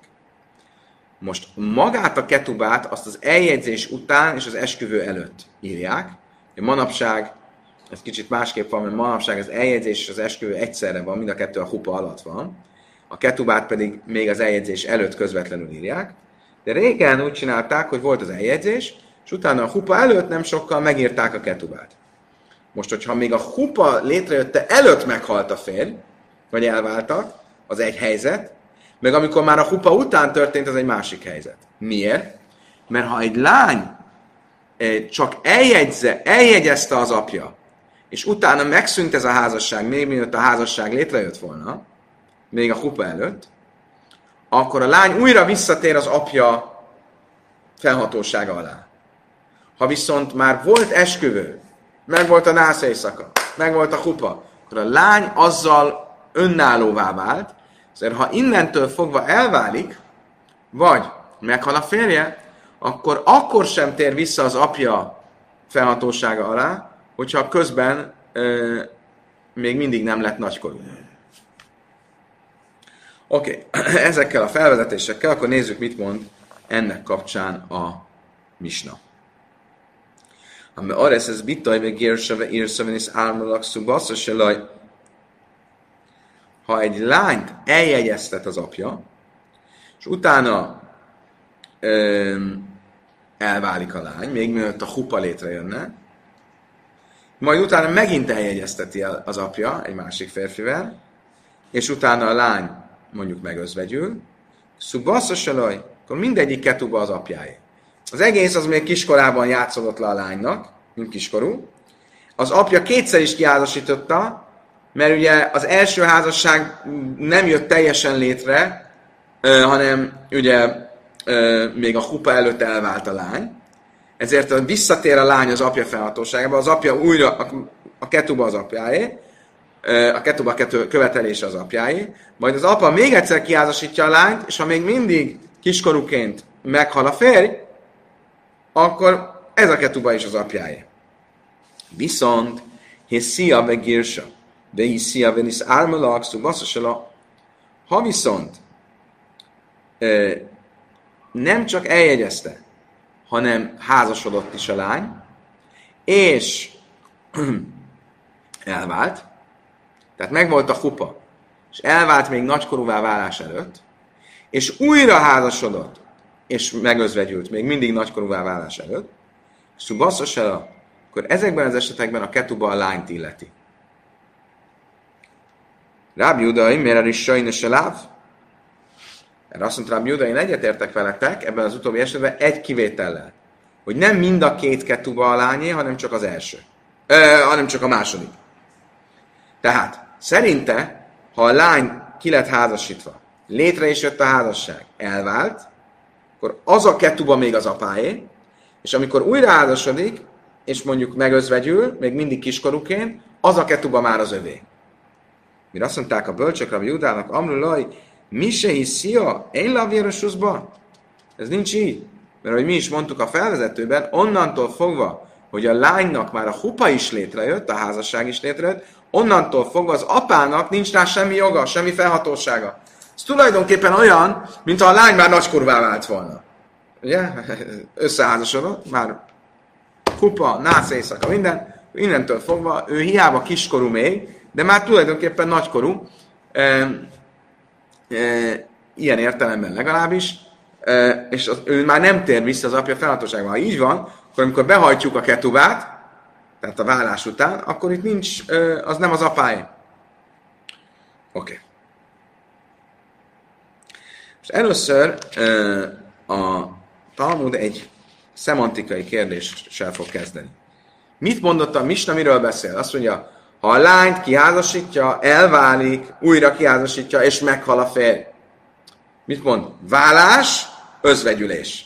Most magát a ketubát azt az eljegyzés után és az esküvő előtt írják. Manapság ez kicsit másképp van, mert manapság az eljegyzés és az esküvő egyszerre van, mind a kettő a hupa alatt van. A ketubát pedig még az eljegyzés előtt közvetlenül írják. De régen úgy csinálták, hogy volt az eljegyzés, és utána a hupa előtt nem sokkal megírták a ketubát. Most, hogyha még a hupa létrejötte előtt meghalt a férj, vagy elváltak, az egy helyzet, meg amikor már a hupa után történt, az egy másik helyzet. Miért? Mert ha egy lány eh, csak eljegyze, eljegyezte az apja, és utána megszűnt ez a házasság, még mielőtt a házasság létrejött volna, még a hupa előtt, akkor a lány újra visszatér az apja felhatósága alá. Ha viszont már volt esküvő, meg volt a nász éjszaka, meg volt a hupa, akkor a lány azzal önállóvá vált, ezért ha innentől fogva elválik, vagy meghal a férje, akkor akkor sem tér vissza az apja felhatósága alá, hogyha közben ö, még mindig nem lett nagykorú. Oké, okay. ezekkel a felvezetésekkel akkor nézzük, mit mond ennek kapcsán a misna. Ami arra ez bitaj meg gérsave írszöven és álmodalak szubassza se laj. Ha egy lányt eljegyeztet az apja, és utána ö, elválik a lány, még mielőtt a hupa létrejönne, majd utána megint eljegyezteti az apja egy másik férfivel, és utána a lány mondjuk megözvegyül, szubbasszasalaj, akkor mindegyik ketuba az apjáé. Az egész az még kiskorában játszolott le a lánynak, mint kiskorú. Az apja kétszer is kiházasította, mert ugye az első házasság nem jött teljesen létre, hanem ugye még a hupa előtt elvált a lány. Ezért visszatér a lány az apja felhatóságába, az apja újra, a, ketuba az apjáé, a ketuba kető, követelése az apjáé, majd az apa még egyszer kiázasítja a lányt, és ha még mindig kiskorúként meghal a férj, akkor ez a ketuba is az apjáé. Viszont, hisz szia ve gírsa, de hisz szia ve nisz ármalak, ha viszont nem csak eljegyezte, hanem házasodott is a lány, és elvált, tehát megvolt a hupa, és elvált még nagykorúvá válás előtt, és újra házasodott, és megözvegyült még mindig nagykorúvá válás előtt, szubasszos el, akkor ezekben az esetekben a ketuba a lányt illeti. Rábi Udai, miért is sajnos a láv? Erre azt mondta, hogy én egyetértek veletek ebben az utóbbi esetben egy kivétellel. Hogy nem mind a két ketuba a lányé, hanem csak az első. Ö, hanem csak a második. Tehát szerinte, ha a lány ki lett házasítva, létre is jött a házasság, elvált, akkor az a ketuba még az apáé, és amikor újra házasodik, és mondjuk megözvegyül, még mindig kiskorúként, az a ketuba már az övé. Mire azt mondták a bölcsök, Rabbi Judának, Amrulaj, mi se hiszia, én lavérosuzba? Ez nincs így. Mert ahogy mi is mondtuk a felvezetőben, onnantól fogva, hogy a lánynak már a hupa is létrejött, a házasság is létrejött, onnantól fogva az apának nincs rá semmi joga, semmi felhatósága. Ez tulajdonképpen olyan, mintha a lány már nagykorúvá vált volna. Ugye? Összeházasodott, már kupa, nász éjszaka, minden. Innentől fogva ő hiába kiskorú még, de már tulajdonképpen nagykorú. E, e, ilyen értelemben legalábbis. E, és az, ő már nem tér vissza az apja felhatóságban. Ha így van, akkor amikor behajtjuk a ketubát, tehát a vállás után, akkor itt nincs, az nem az apáé. Oké. Okay. És először a Talmud egy szemantikai kérdéssel fog kezdeni. Mit mondott a Misna, miről beszél? Azt mondja, ha a lányt kiházasítja, elválik, újra kiházasítja, és meghal a férj. Mit mond? Válás, özvegyülés.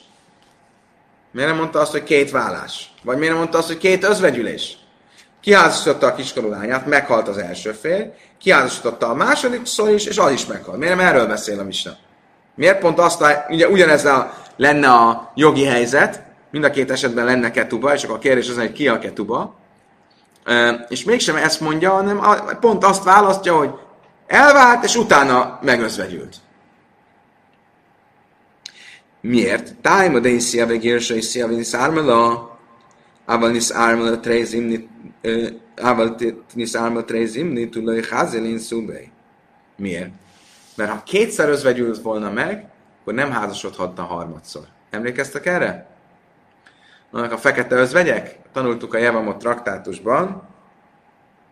Miért nem mondta azt, hogy két vállás? Vagy miért nem mondta azt, hogy két özvegyülés? Kiházasította a kiskorú lányát, meghalt az első férj, kiházasította a második szor is, és az is meghalt. Miért nem erről beszél a Misna? Miért pont azt, a, ugye ugyanez a, lenne a jogi helyzet, mind a két esetben lenne ketuba, és akkor a kérdés az, hogy ki a ketuba, és mégsem ezt mondja, hanem pont azt választja, hogy elvált, és utána megözvegyült. Miért? Tájma de is szia vegérsa is szia vegérsa szármela, ával nis ármela trejz imni, ával nis ármela trejz imni, tulaj házelin szubej. Miért? Mert ha kétszer özvegyült volna meg, akkor nem házasodhatna harmadszor. Emlékeztek erre? Annak a fekete özvegyek? Tanultuk a Jevamot traktátusban,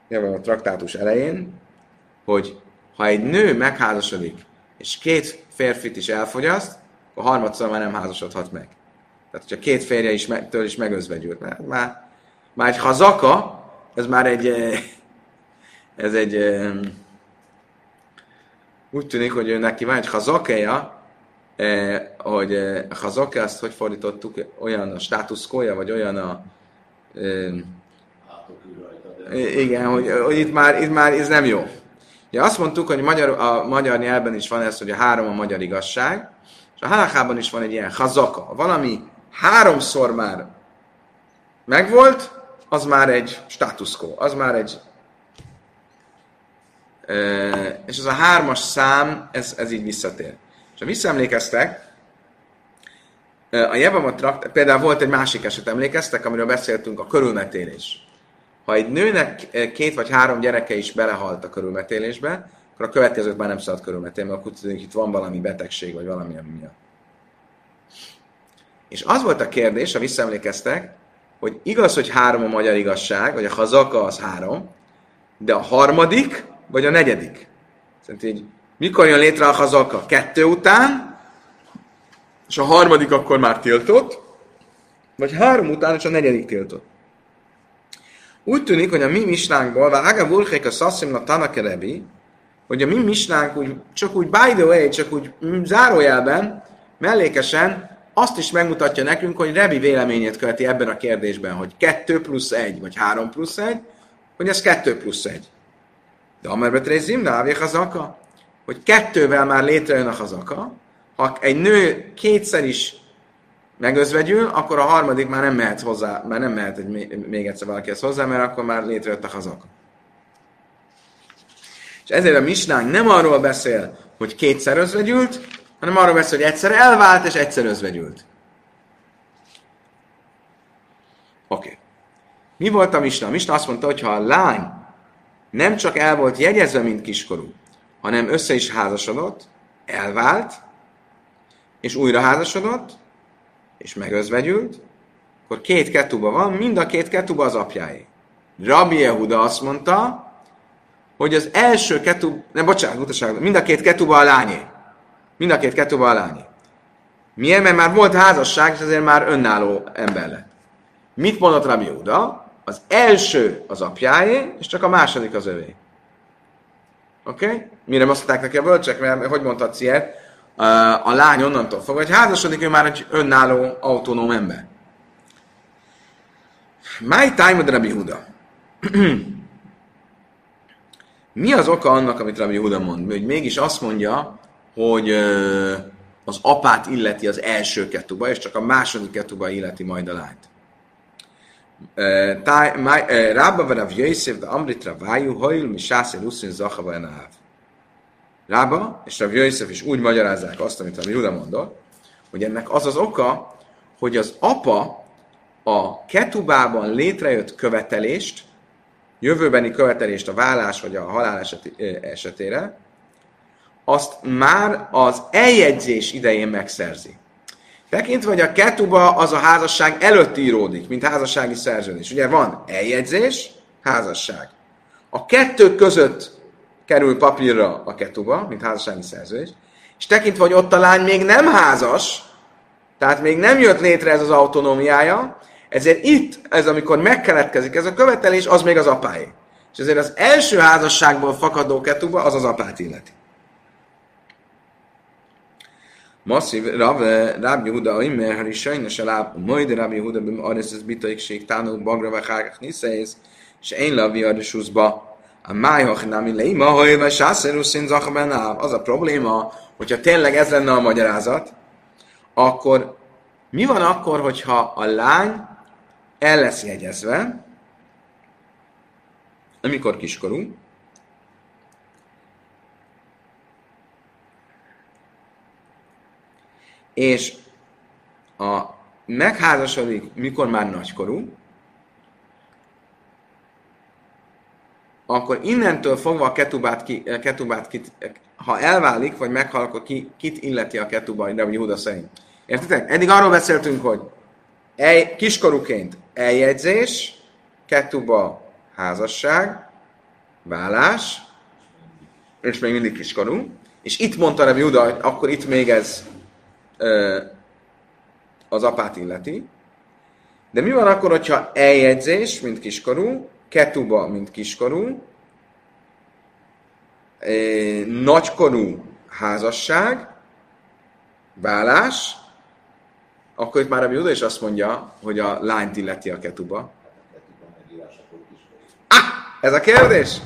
Jevamot traktátus elején, hogy ha egy nő megházasodik, és két férfit is elfogyaszt, akkor harmadszor már nem házasodhat meg. Tehát, hogyha két férje is me- től is megözvegyült. Már, már, már egy hazaka, ez már egy, eh, ez egy, eh, úgy tűnik, hogy ő neki van egy hazakeja, eh, hogy a hazake, azt hogy fordítottuk, olyan a státuszkója, vagy olyan a igen, hogy, hogy itt, már, itt már ez nem jó. Ja, azt mondtuk, hogy magyar, a magyar nyelven is van ez, hogy a három a magyar igazság, a halakában is van egy ilyen hazaka. Valami háromszor már megvolt, az már egy státuszkó, az már egy... És az a hármas szám, ez, ez így visszatér. És ha visszaemlékeztek, a Jevamot trakt, például volt egy másik eset, emlékeztek, amiről beszéltünk, a körülmetélés. Ha egy nőnek két vagy három gyereke is belehalt a körülmetélésbe, akkor a következőt már nem szabad körülmetélni, mert akkor tudjuk, itt van valami betegség, vagy valami miatt. És az volt a kérdés, ha visszaemlékeztek, hogy igaz, hogy három a magyar igazság, vagy a hazaka az három, de a harmadik, vagy a negyedik. Szerintem így, mikor jön létre a hazaka? Kettő után, és a harmadik akkor már tiltott, vagy három után, és a negyedik tiltott. Úgy tűnik, hogy a mi misnánkból, vagy Ága Vulchék a Szaszimna Tanakerebi, hogy a mi misnánk úgy, csak úgy by the way, csak úgy zárójelben, mellékesen azt is megmutatja nekünk, hogy Rebi véleményét követi ebben a kérdésben, hogy 2 plusz 1, vagy 3 plusz 1, hogy ez 2 plusz 1. De amerbe rész zimna, hazaka, hogy kettővel már létrejön a hazaka, ha egy nő kétszer is megözvegyül, akkor a harmadik már nem mehet hozzá, már nem mehet egy, még egyszer valakihez hozzá, mert akkor már létrejött a hazaka. És ezért a misnánk nem arról beszél, hogy kétszer özvegyült, hanem arról beszél, hogy egyszer elvált, és egyszer özvegyült. Oké. Okay. Mi volt a misna? A misna azt mondta, hogy ha a lány nem csak el volt jegyezve, mint kiskorú, hanem össze is házasodott, elvált, és újra házasodott, és megözvegyült, akkor két ketuba van, mind a két ketuba az apjáé. Rabbi Yehuda azt mondta, hogy az első ketub, nem, bocsánat, utaság, mind a két ketuba a lányé. Mind a két ketuba a lányé. Miért? Mert már volt házasság, és ezért már önálló ember lett. Mit mondott Rabbi Yehuda? Az első az apjáé, és csak a második az övé. Oké? Okay? Mire azt mondták neki a bölcsek, mert hogy mondhatsz ilyet? a lány onnantól fog, hogy házasodik, ő már egy önálló, autonóm ember. My time Rabbi Huda. Mi az oka annak, amit Rabbi Huda mond? Hogy mégis azt mondja, hogy az apát illeti az első ketuba, és csak a második ketuba illeti majd a lányt. Rába Rav Yosef, de Amrit Ravájú, Hajl, mi Sászé Luszin Zachava Rába és Rabbi Yosef is úgy magyarázzák azt, amit a Juda mondott, hogy ennek az az oka, hogy az apa a ketubában létrejött követelést, jövőbeni követelést a vállás vagy a halál eseti, esetére, azt már az eljegyzés idején megszerzi. Tekintve, hogy a ketuba az a házasság előtt íródik, mint házassági szerződés. Ugye van eljegyzés, házasság. A kettő között kerül papírra a ketuba, mint házassági szerződés, és tekintve, hogy ott a lány még nem házas, tehát még nem jött létre ez az autonómiája, ezért itt, ez amikor megkeletkezik ez a követelés, az még az apáé. És ezért az első házasságból fakadó ketuba, az az apát illeti. Masszív Rav, Rab Yehuda Oimer, Hari Sajnos Aláp, majd Rab Yehuda Bim Aris, ez bitaik tánul Bagra, Vachárkach Niszeisz, és én Lavi Arishuszba, a májhach nem leima, ha éve sászeruszin Az a probléma, hogyha tényleg ez lenne a magyarázat, akkor mi van akkor, hogyha a lány el lesz jegyezve, amikor kiskorú, és a megházasodik, mikor már nagykorú, akkor innentől fogva a ketubát, ki, a ketubát kit, ha elválik, vagy meghal, akkor ki, kit illeti a ketuba, de Júda szerint. Értitek? Eddig arról beszéltünk, hogy el, kiskorúként eljegyzés, ketuba házasság, vállás, és még mindig kiskorú. És itt mondta Rabbi Juda, hogy akkor itt még ez az apát illeti. De mi van akkor, hogyha eljegyzés, mint kiskorú, ketuba, mint kiskorú, nagykorú házasság, vállás, akkor itt már a Júda is azt mondja, hogy a lányt illeti a ketuba. Ah, ez a kérdés?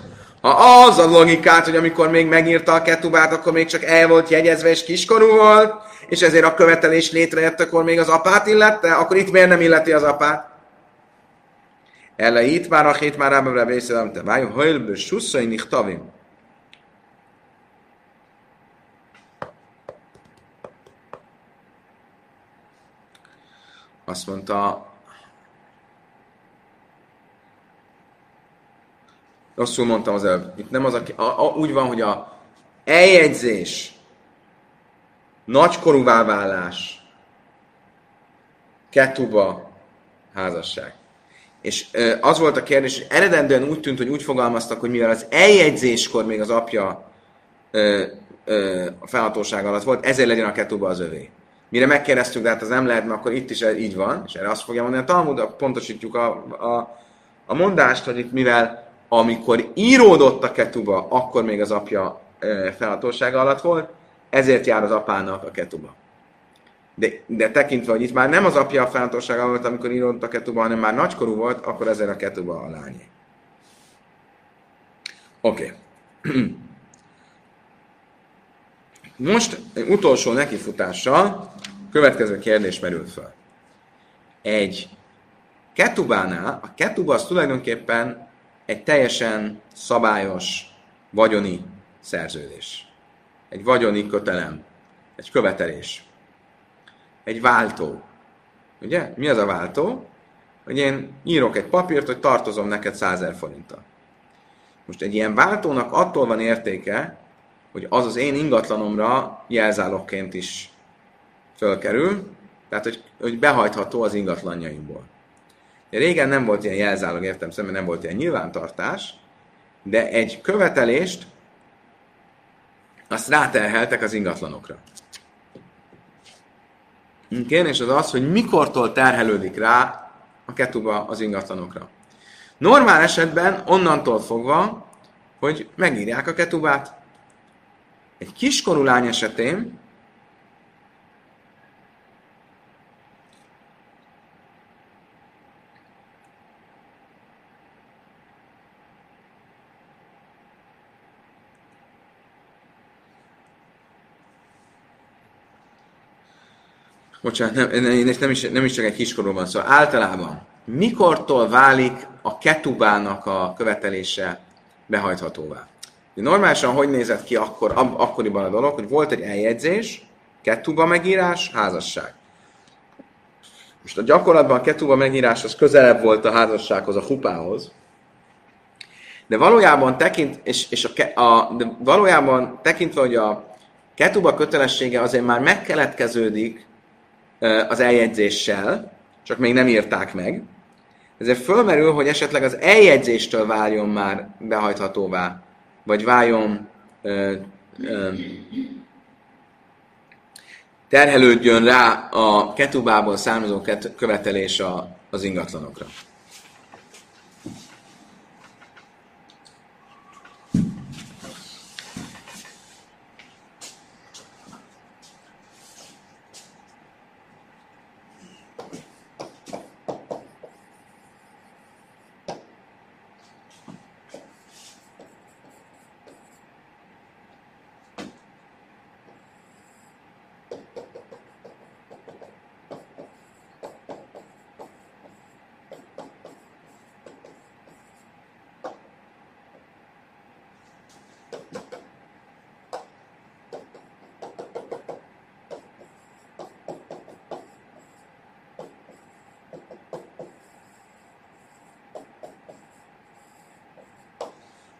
Ha az a logikát, hogy amikor még megírta a ketubát, akkor még csak el volt jegyezve és kiskorú volt, és ezért a követelés létrejött, akkor még az apát illette, akkor itt miért nem illeti az apát? Ele itt már a hét már rábbre beszélem, te vájó, hajlbő susszai nichtavim. Azt mondta, rosszul mondtam az előbb. Itt nem az, a, a, a, úgy van, hogy a eljegyzés, nagykorúvá válás, ketuba, házasság. És az volt a kérdés, hogy eredendően úgy tűnt, hogy úgy fogalmaztak, hogy mivel az eljegyzéskor még az apja ö, ö, a felhatóság alatt volt, ezért legyen a ketuba az övé. Mire megkérdeztük, de hát az nem lehet, mert akkor itt is így van, és erre azt fogja mondani a Talmud, pontosítjuk a, a, a mondást, hogy itt mivel amikor íródott a ketuba, akkor még az apja felhatósága alatt volt, ezért jár az apának a ketuba. De, de tekintve, hogy itt már nem az apja a felhatósága volt, amikor íródott a ketuba, hanem már nagykorú volt, akkor ezért a ketuba a lányé. Oké. Okay. Most egy utolsó nekifutással következő kérdés merül fel. Egy ketubánál, a ketuba az tulajdonképpen egy teljesen szabályos vagyoni szerződés. Egy vagyoni kötelem, egy követelés egy váltó. Ugye? Mi az a váltó? Hogy én írok egy papírt, hogy tartozom neked 100 forinttal. Most egy ilyen váltónak attól van értéke, hogy az az én ingatlanomra jelzálogként is fölkerül, tehát hogy, hogy behajtható az ingatlanjaimból. Régen nem volt ilyen jelzálog, értem szemben nem volt ilyen nyilvántartás, de egy követelést azt ráterheltek az ingatlanokra. Kérdés az az, hogy mikortól terhelődik rá a ketuba az ingatlanokra. Normál esetben onnantól fogva, hogy megírják a ketubát. Egy kiskorú lány esetén bocsánat, nem, nem, is, nem is csak egy kiskorú van szó, szóval általában mikortól válik a ketubának a követelése behajthatóvá? Normálisan hogy nézett ki akkor, akkoriban a dolog, hogy volt egy eljegyzés, kettúba megírás, házasság. Most a gyakorlatban a kettúba megírás az közelebb volt a házassághoz, a hupához, de valójában tekint, és, és a, a, de valójában tekintve, hogy a ketuba kötelessége azért már megkeletkeződik az eljegyzéssel, csak még nem írták meg, ezért fölmerül, hogy esetleg az eljegyzéstől váljon már behajthatóvá, vagy váljon ö, ö, terhelődjön rá a ketubából származó követelés az ingatlanokra.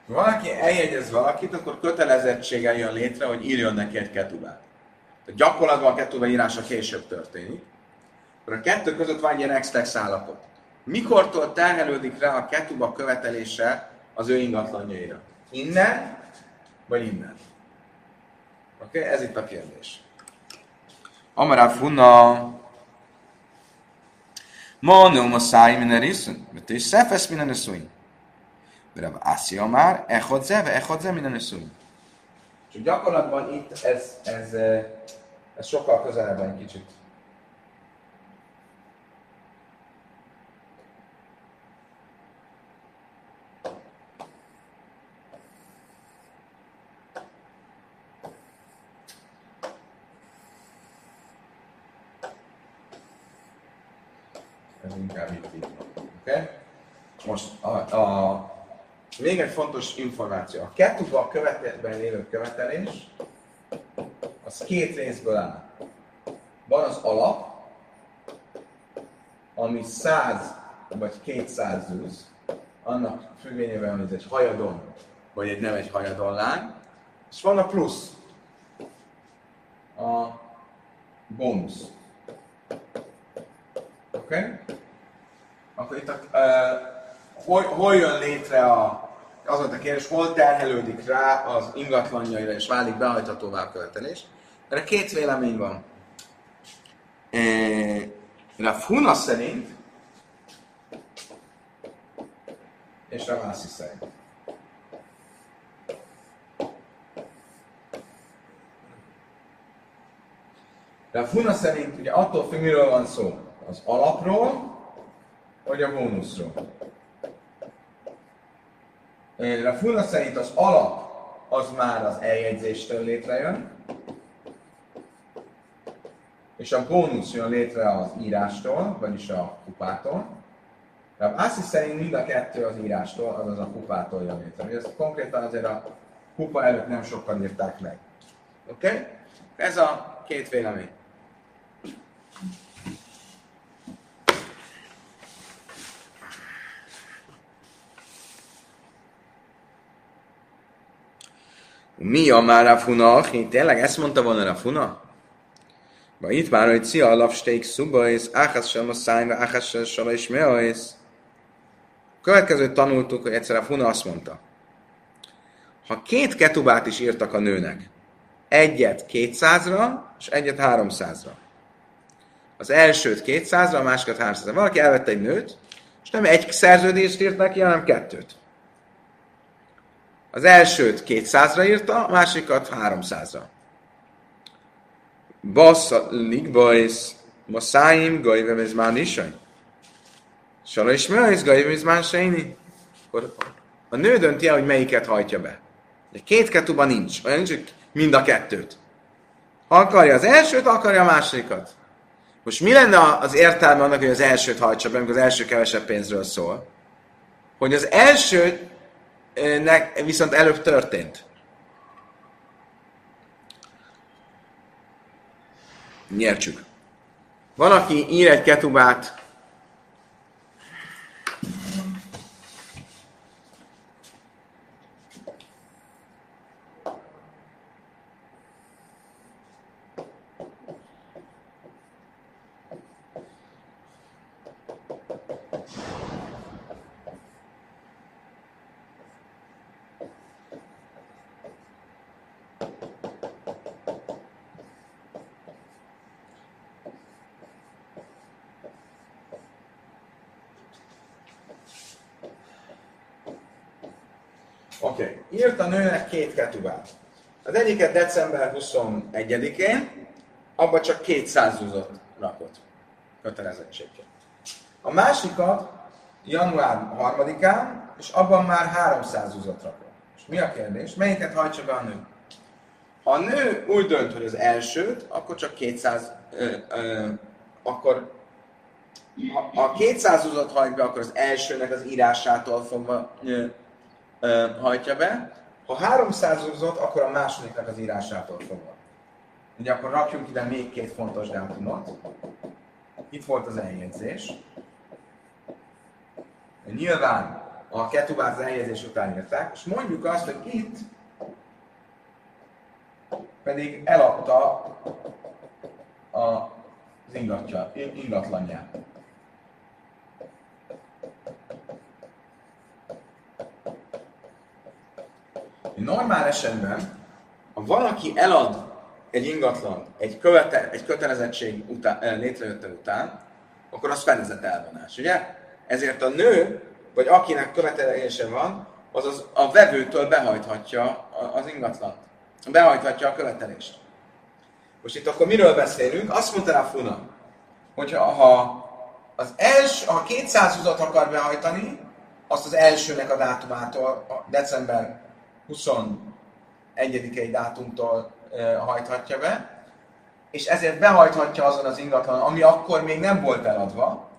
Valaki eljegyez valakit, akkor kötelezettsége jön létre, hogy írjon neki egy ketubát. Tehát gyakorlatban a ketuba írása később történik. Akkor a kettő között van egy ilyen extex állapot. Mikortól terhelődik rá a ketuba követelése az ő ingatlanjaira? Innen, vagy innen? Oké, okay? ez itt a kérdés. Amará funna Mondom a száj minden riszun, és szefesz minden riszun. Rav Assi már, echod ze, ve echod ze, minden eszünk. Csak gyakorlatban itt ez, ez, ez sokkal közelebb egy kicsit. Ez inkább itt így Oké? Okay? Most a, a még egy fontos információ. A kettőba követetben lévő követelés, az két részből áll. Van az alap, ami 100 vagy 200 zűz, annak függvényében, hogy ez egy hajadon, vagy egy nem egy hajadonlány, és van a plusz, a bónusz. Oké? Okay? Akkor itt a, uh, hol, hol jön létre a az volt a kérdés, hol terhelődik rá az ingatlanjaira, és válik behajthatóvá a követelés. Erre két vélemény van. E, a Funa szerint, és a Vászi szerint. De a Funa szerint ugye attól függ, miről van szó. Az alapról, vagy a bónuszról. A Funa szerint az alap az már az eljegyzéstől létrejön, és a bónusz jön létre az írástól, vagyis a kupától. De Ászi szerint mind a kettő az írástól, azaz a kupától jön létre. Ezt konkrétan azért a kupa előtt nem sokan írták meg. Oké? Okay? Ez a két vélemény. Mi a már a funa? Tényleg ezt mondta volna a funa? Vagy itt már, hogy szia alapsteik szubajsz, áhász sem a szájba, áhász sem is meajsz. Következőt tanultuk, hogy egyszer a funa azt mondta. Ha két ketubát is írtak a nőnek, egyet kétszázra, és egyet háromszázra. Az elsőt kétszázra, a másikat háromszázra. Valaki elvette egy nőt, és nem egy szerződést írt neki, hanem kettőt. Az elsőt 200-ra írta, a másikat 300-ra. Bassza ligbajsz, ma száim gajvem ez már nisaj. Sala is ez gajvem ez már. Akkor a nő dönti el, hogy melyiket hajtja be. De két kettőban nincs. Olyan nincs, mind a kettőt. Ha akarja az elsőt, akarja a másodikat. Most mi lenne az értelme annak, hogy az elsőt hajtsa be, amikor az első kevesebb pénzről szól? Hogy az első nek, viszont előbb történt. Nyertsük. Van, aki ír egy ketubát egyiket december 21-én, abba csak 200 zuzot rakott kötelezettségként. A másikat január 3-án, és abban már 300 zuzot rakott. És mi a kérdés? Melyiket hajtsa be a nő? Ha a nő úgy dönt, hogy az elsőt, akkor csak 200, ö, ö, akkor ha a 200 zuzot hajt be, akkor az elsőnek az írásától fogva ö, ö, hajtja be. Ha 300 zuzot, akkor a másodiknak az írásától fogva. Ugye akkor rakjunk ide még két fontos dátumot. Itt volt az eljegyzés. Nyilván a ketubát az eljegyzés után írták, és mondjuk azt, hogy itt pedig eladta az ingatja, ingatlanját. Normál esetben, ha valaki elad egy ingatlan egy, követe, egy kötelezettség után, eh, létrejötte után, akkor az fedezett elvonás, ugye? Ezért a nő, vagy akinek követelése van, az, az a vevőtől behajthatja az ingatlan. Behajthatja a követelést. Most itt akkor miről beszélünk? Azt mondta rá Funa, hogy ha az els, ha 200 húzat akar behajtani, azt az elsőnek a dátumától, a december 21-i dátumtól hajthatja be, és ezért behajthatja azon az ingatlan, ami akkor még nem volt eladva.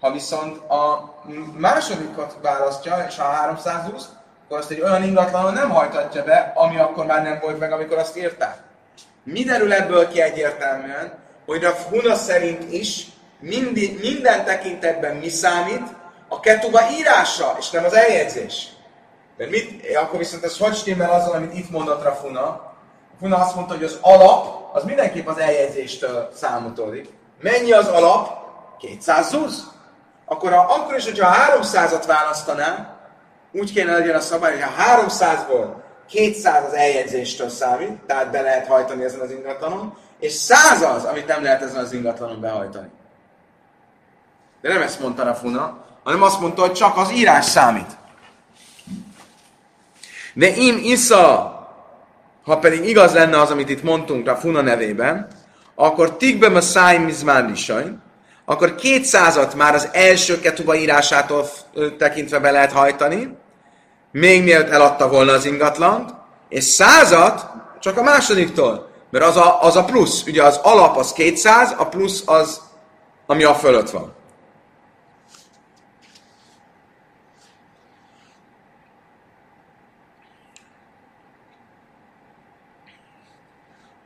Ha viszont a másodikat választja, és ha 320, akkor azt egy olyan ingatlanon nem hajthatja be, ami akkor már nem volt meg, amikor azt írták. Mi derül ebből ki egyértelműen, hogy a Huna szerint is mindig, minden tekintetben mi számít? A ketuba írása, és nem az eljegyzés. De mit, akkor viszont ez hogy stimmel azzal, amit itt mondott Rafuna? Funa azt mondta, hogy az alap, az mindenképp az eljegyzéstől számítódik. Mennyi az alap? 200 zuz. Akkor, ha, akkor is, hogyha 300-at választanám, úgy kéne legyen a szabály, hogy ha 300-ból 200 az eljegyzéstől számít, tehát be lehet hajtani ezen az ingatlanon, és 100 az, amit nem lehet ezen az ingatlanon behajtani. De nem ezt mondta a Funa, hanem azt mondta, hogy csak az írás számít. De im isza ha pedig igaz lenne az, amit itt mondtunk a Funa nevében, akkor tikbem a szájm mizmán akkor kétszázat már az első ketuba írásától tekintve be lehet hajtani, még mielőtt eladta volna az ingatlant, és százat csak a másodiktól, mert az a, az a plusz. Ugye az alap az 200, a plusz az, ami a fölött van.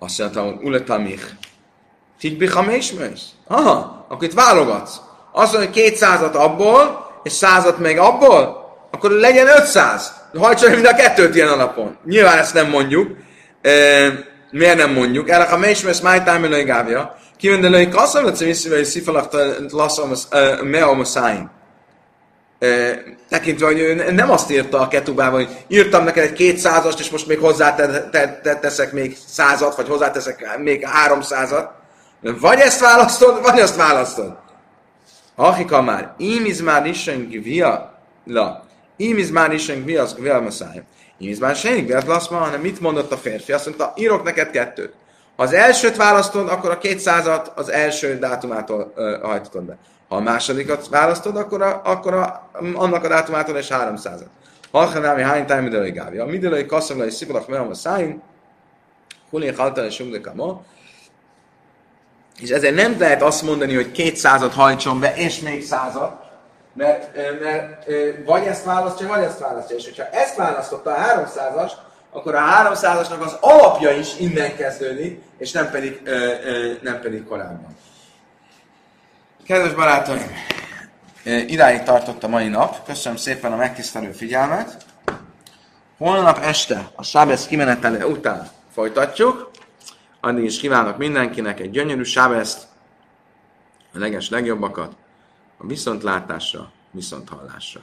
Azt mondta, uletamich. Tikbi hamésmős? Aha, akkor itt válogatsz. Azt mondja, hogy 200 abból, és százat meg abból, akkor legyen 500. Hajtson mind a kettőt ilyen alapon. Nyilván ezt nem mondjuk. E, miért nem mondjuk? Erre a mésmős májtámilői gávja. Kivendelői kasszom, hogy szifalakta lasszom meom a száim tekintve, hogy ő nem azt írta a ketubában, hogy írtam neked egy kétszázast, és most még hozzáteszek még százat, vagy hozzáteszek még háromszázat. Vagy ezt választod, vagy ezt választod. Ahika már, imiz már isen via, la, imiz már isen via, via maszáj. Imiz már senik, de azt hanem mit mondott a férfi? Azt mondta, írok neked kettőt. Ha az elsőt választod, akkor a kétszázat az első dátumától uh, hajtod be. Ha a másodikat választod, akkor, a, akkor a, annak a dátumától és 300-at. Halchanámi hány táj midelői gávja. A midelői kasszavlai szikolak mehem a szájunk, hulén haltan és umdekama, és ezért nem lehet azt mondani, hogy 200-at hajtson be, és még százat, mert, mert vagy ezt választja, vagy ezt választja. És hogyha ezt választotta a 300-as, akkor a 300-asnak az alapja is innen kezdődik, és nem pedig, nem pedig korábban. Kedves barátaim, idáig tartott a mai nap. Köszönöm szépen a megtisztelő figyelmet. Holnap este, a Sábesz kimenetele után folytatjuk. Addig is kívánok mindenkinek egy gyönyörű Sábeszt, a leges legjobbakat, a viszontlátásra, viszonthallásra.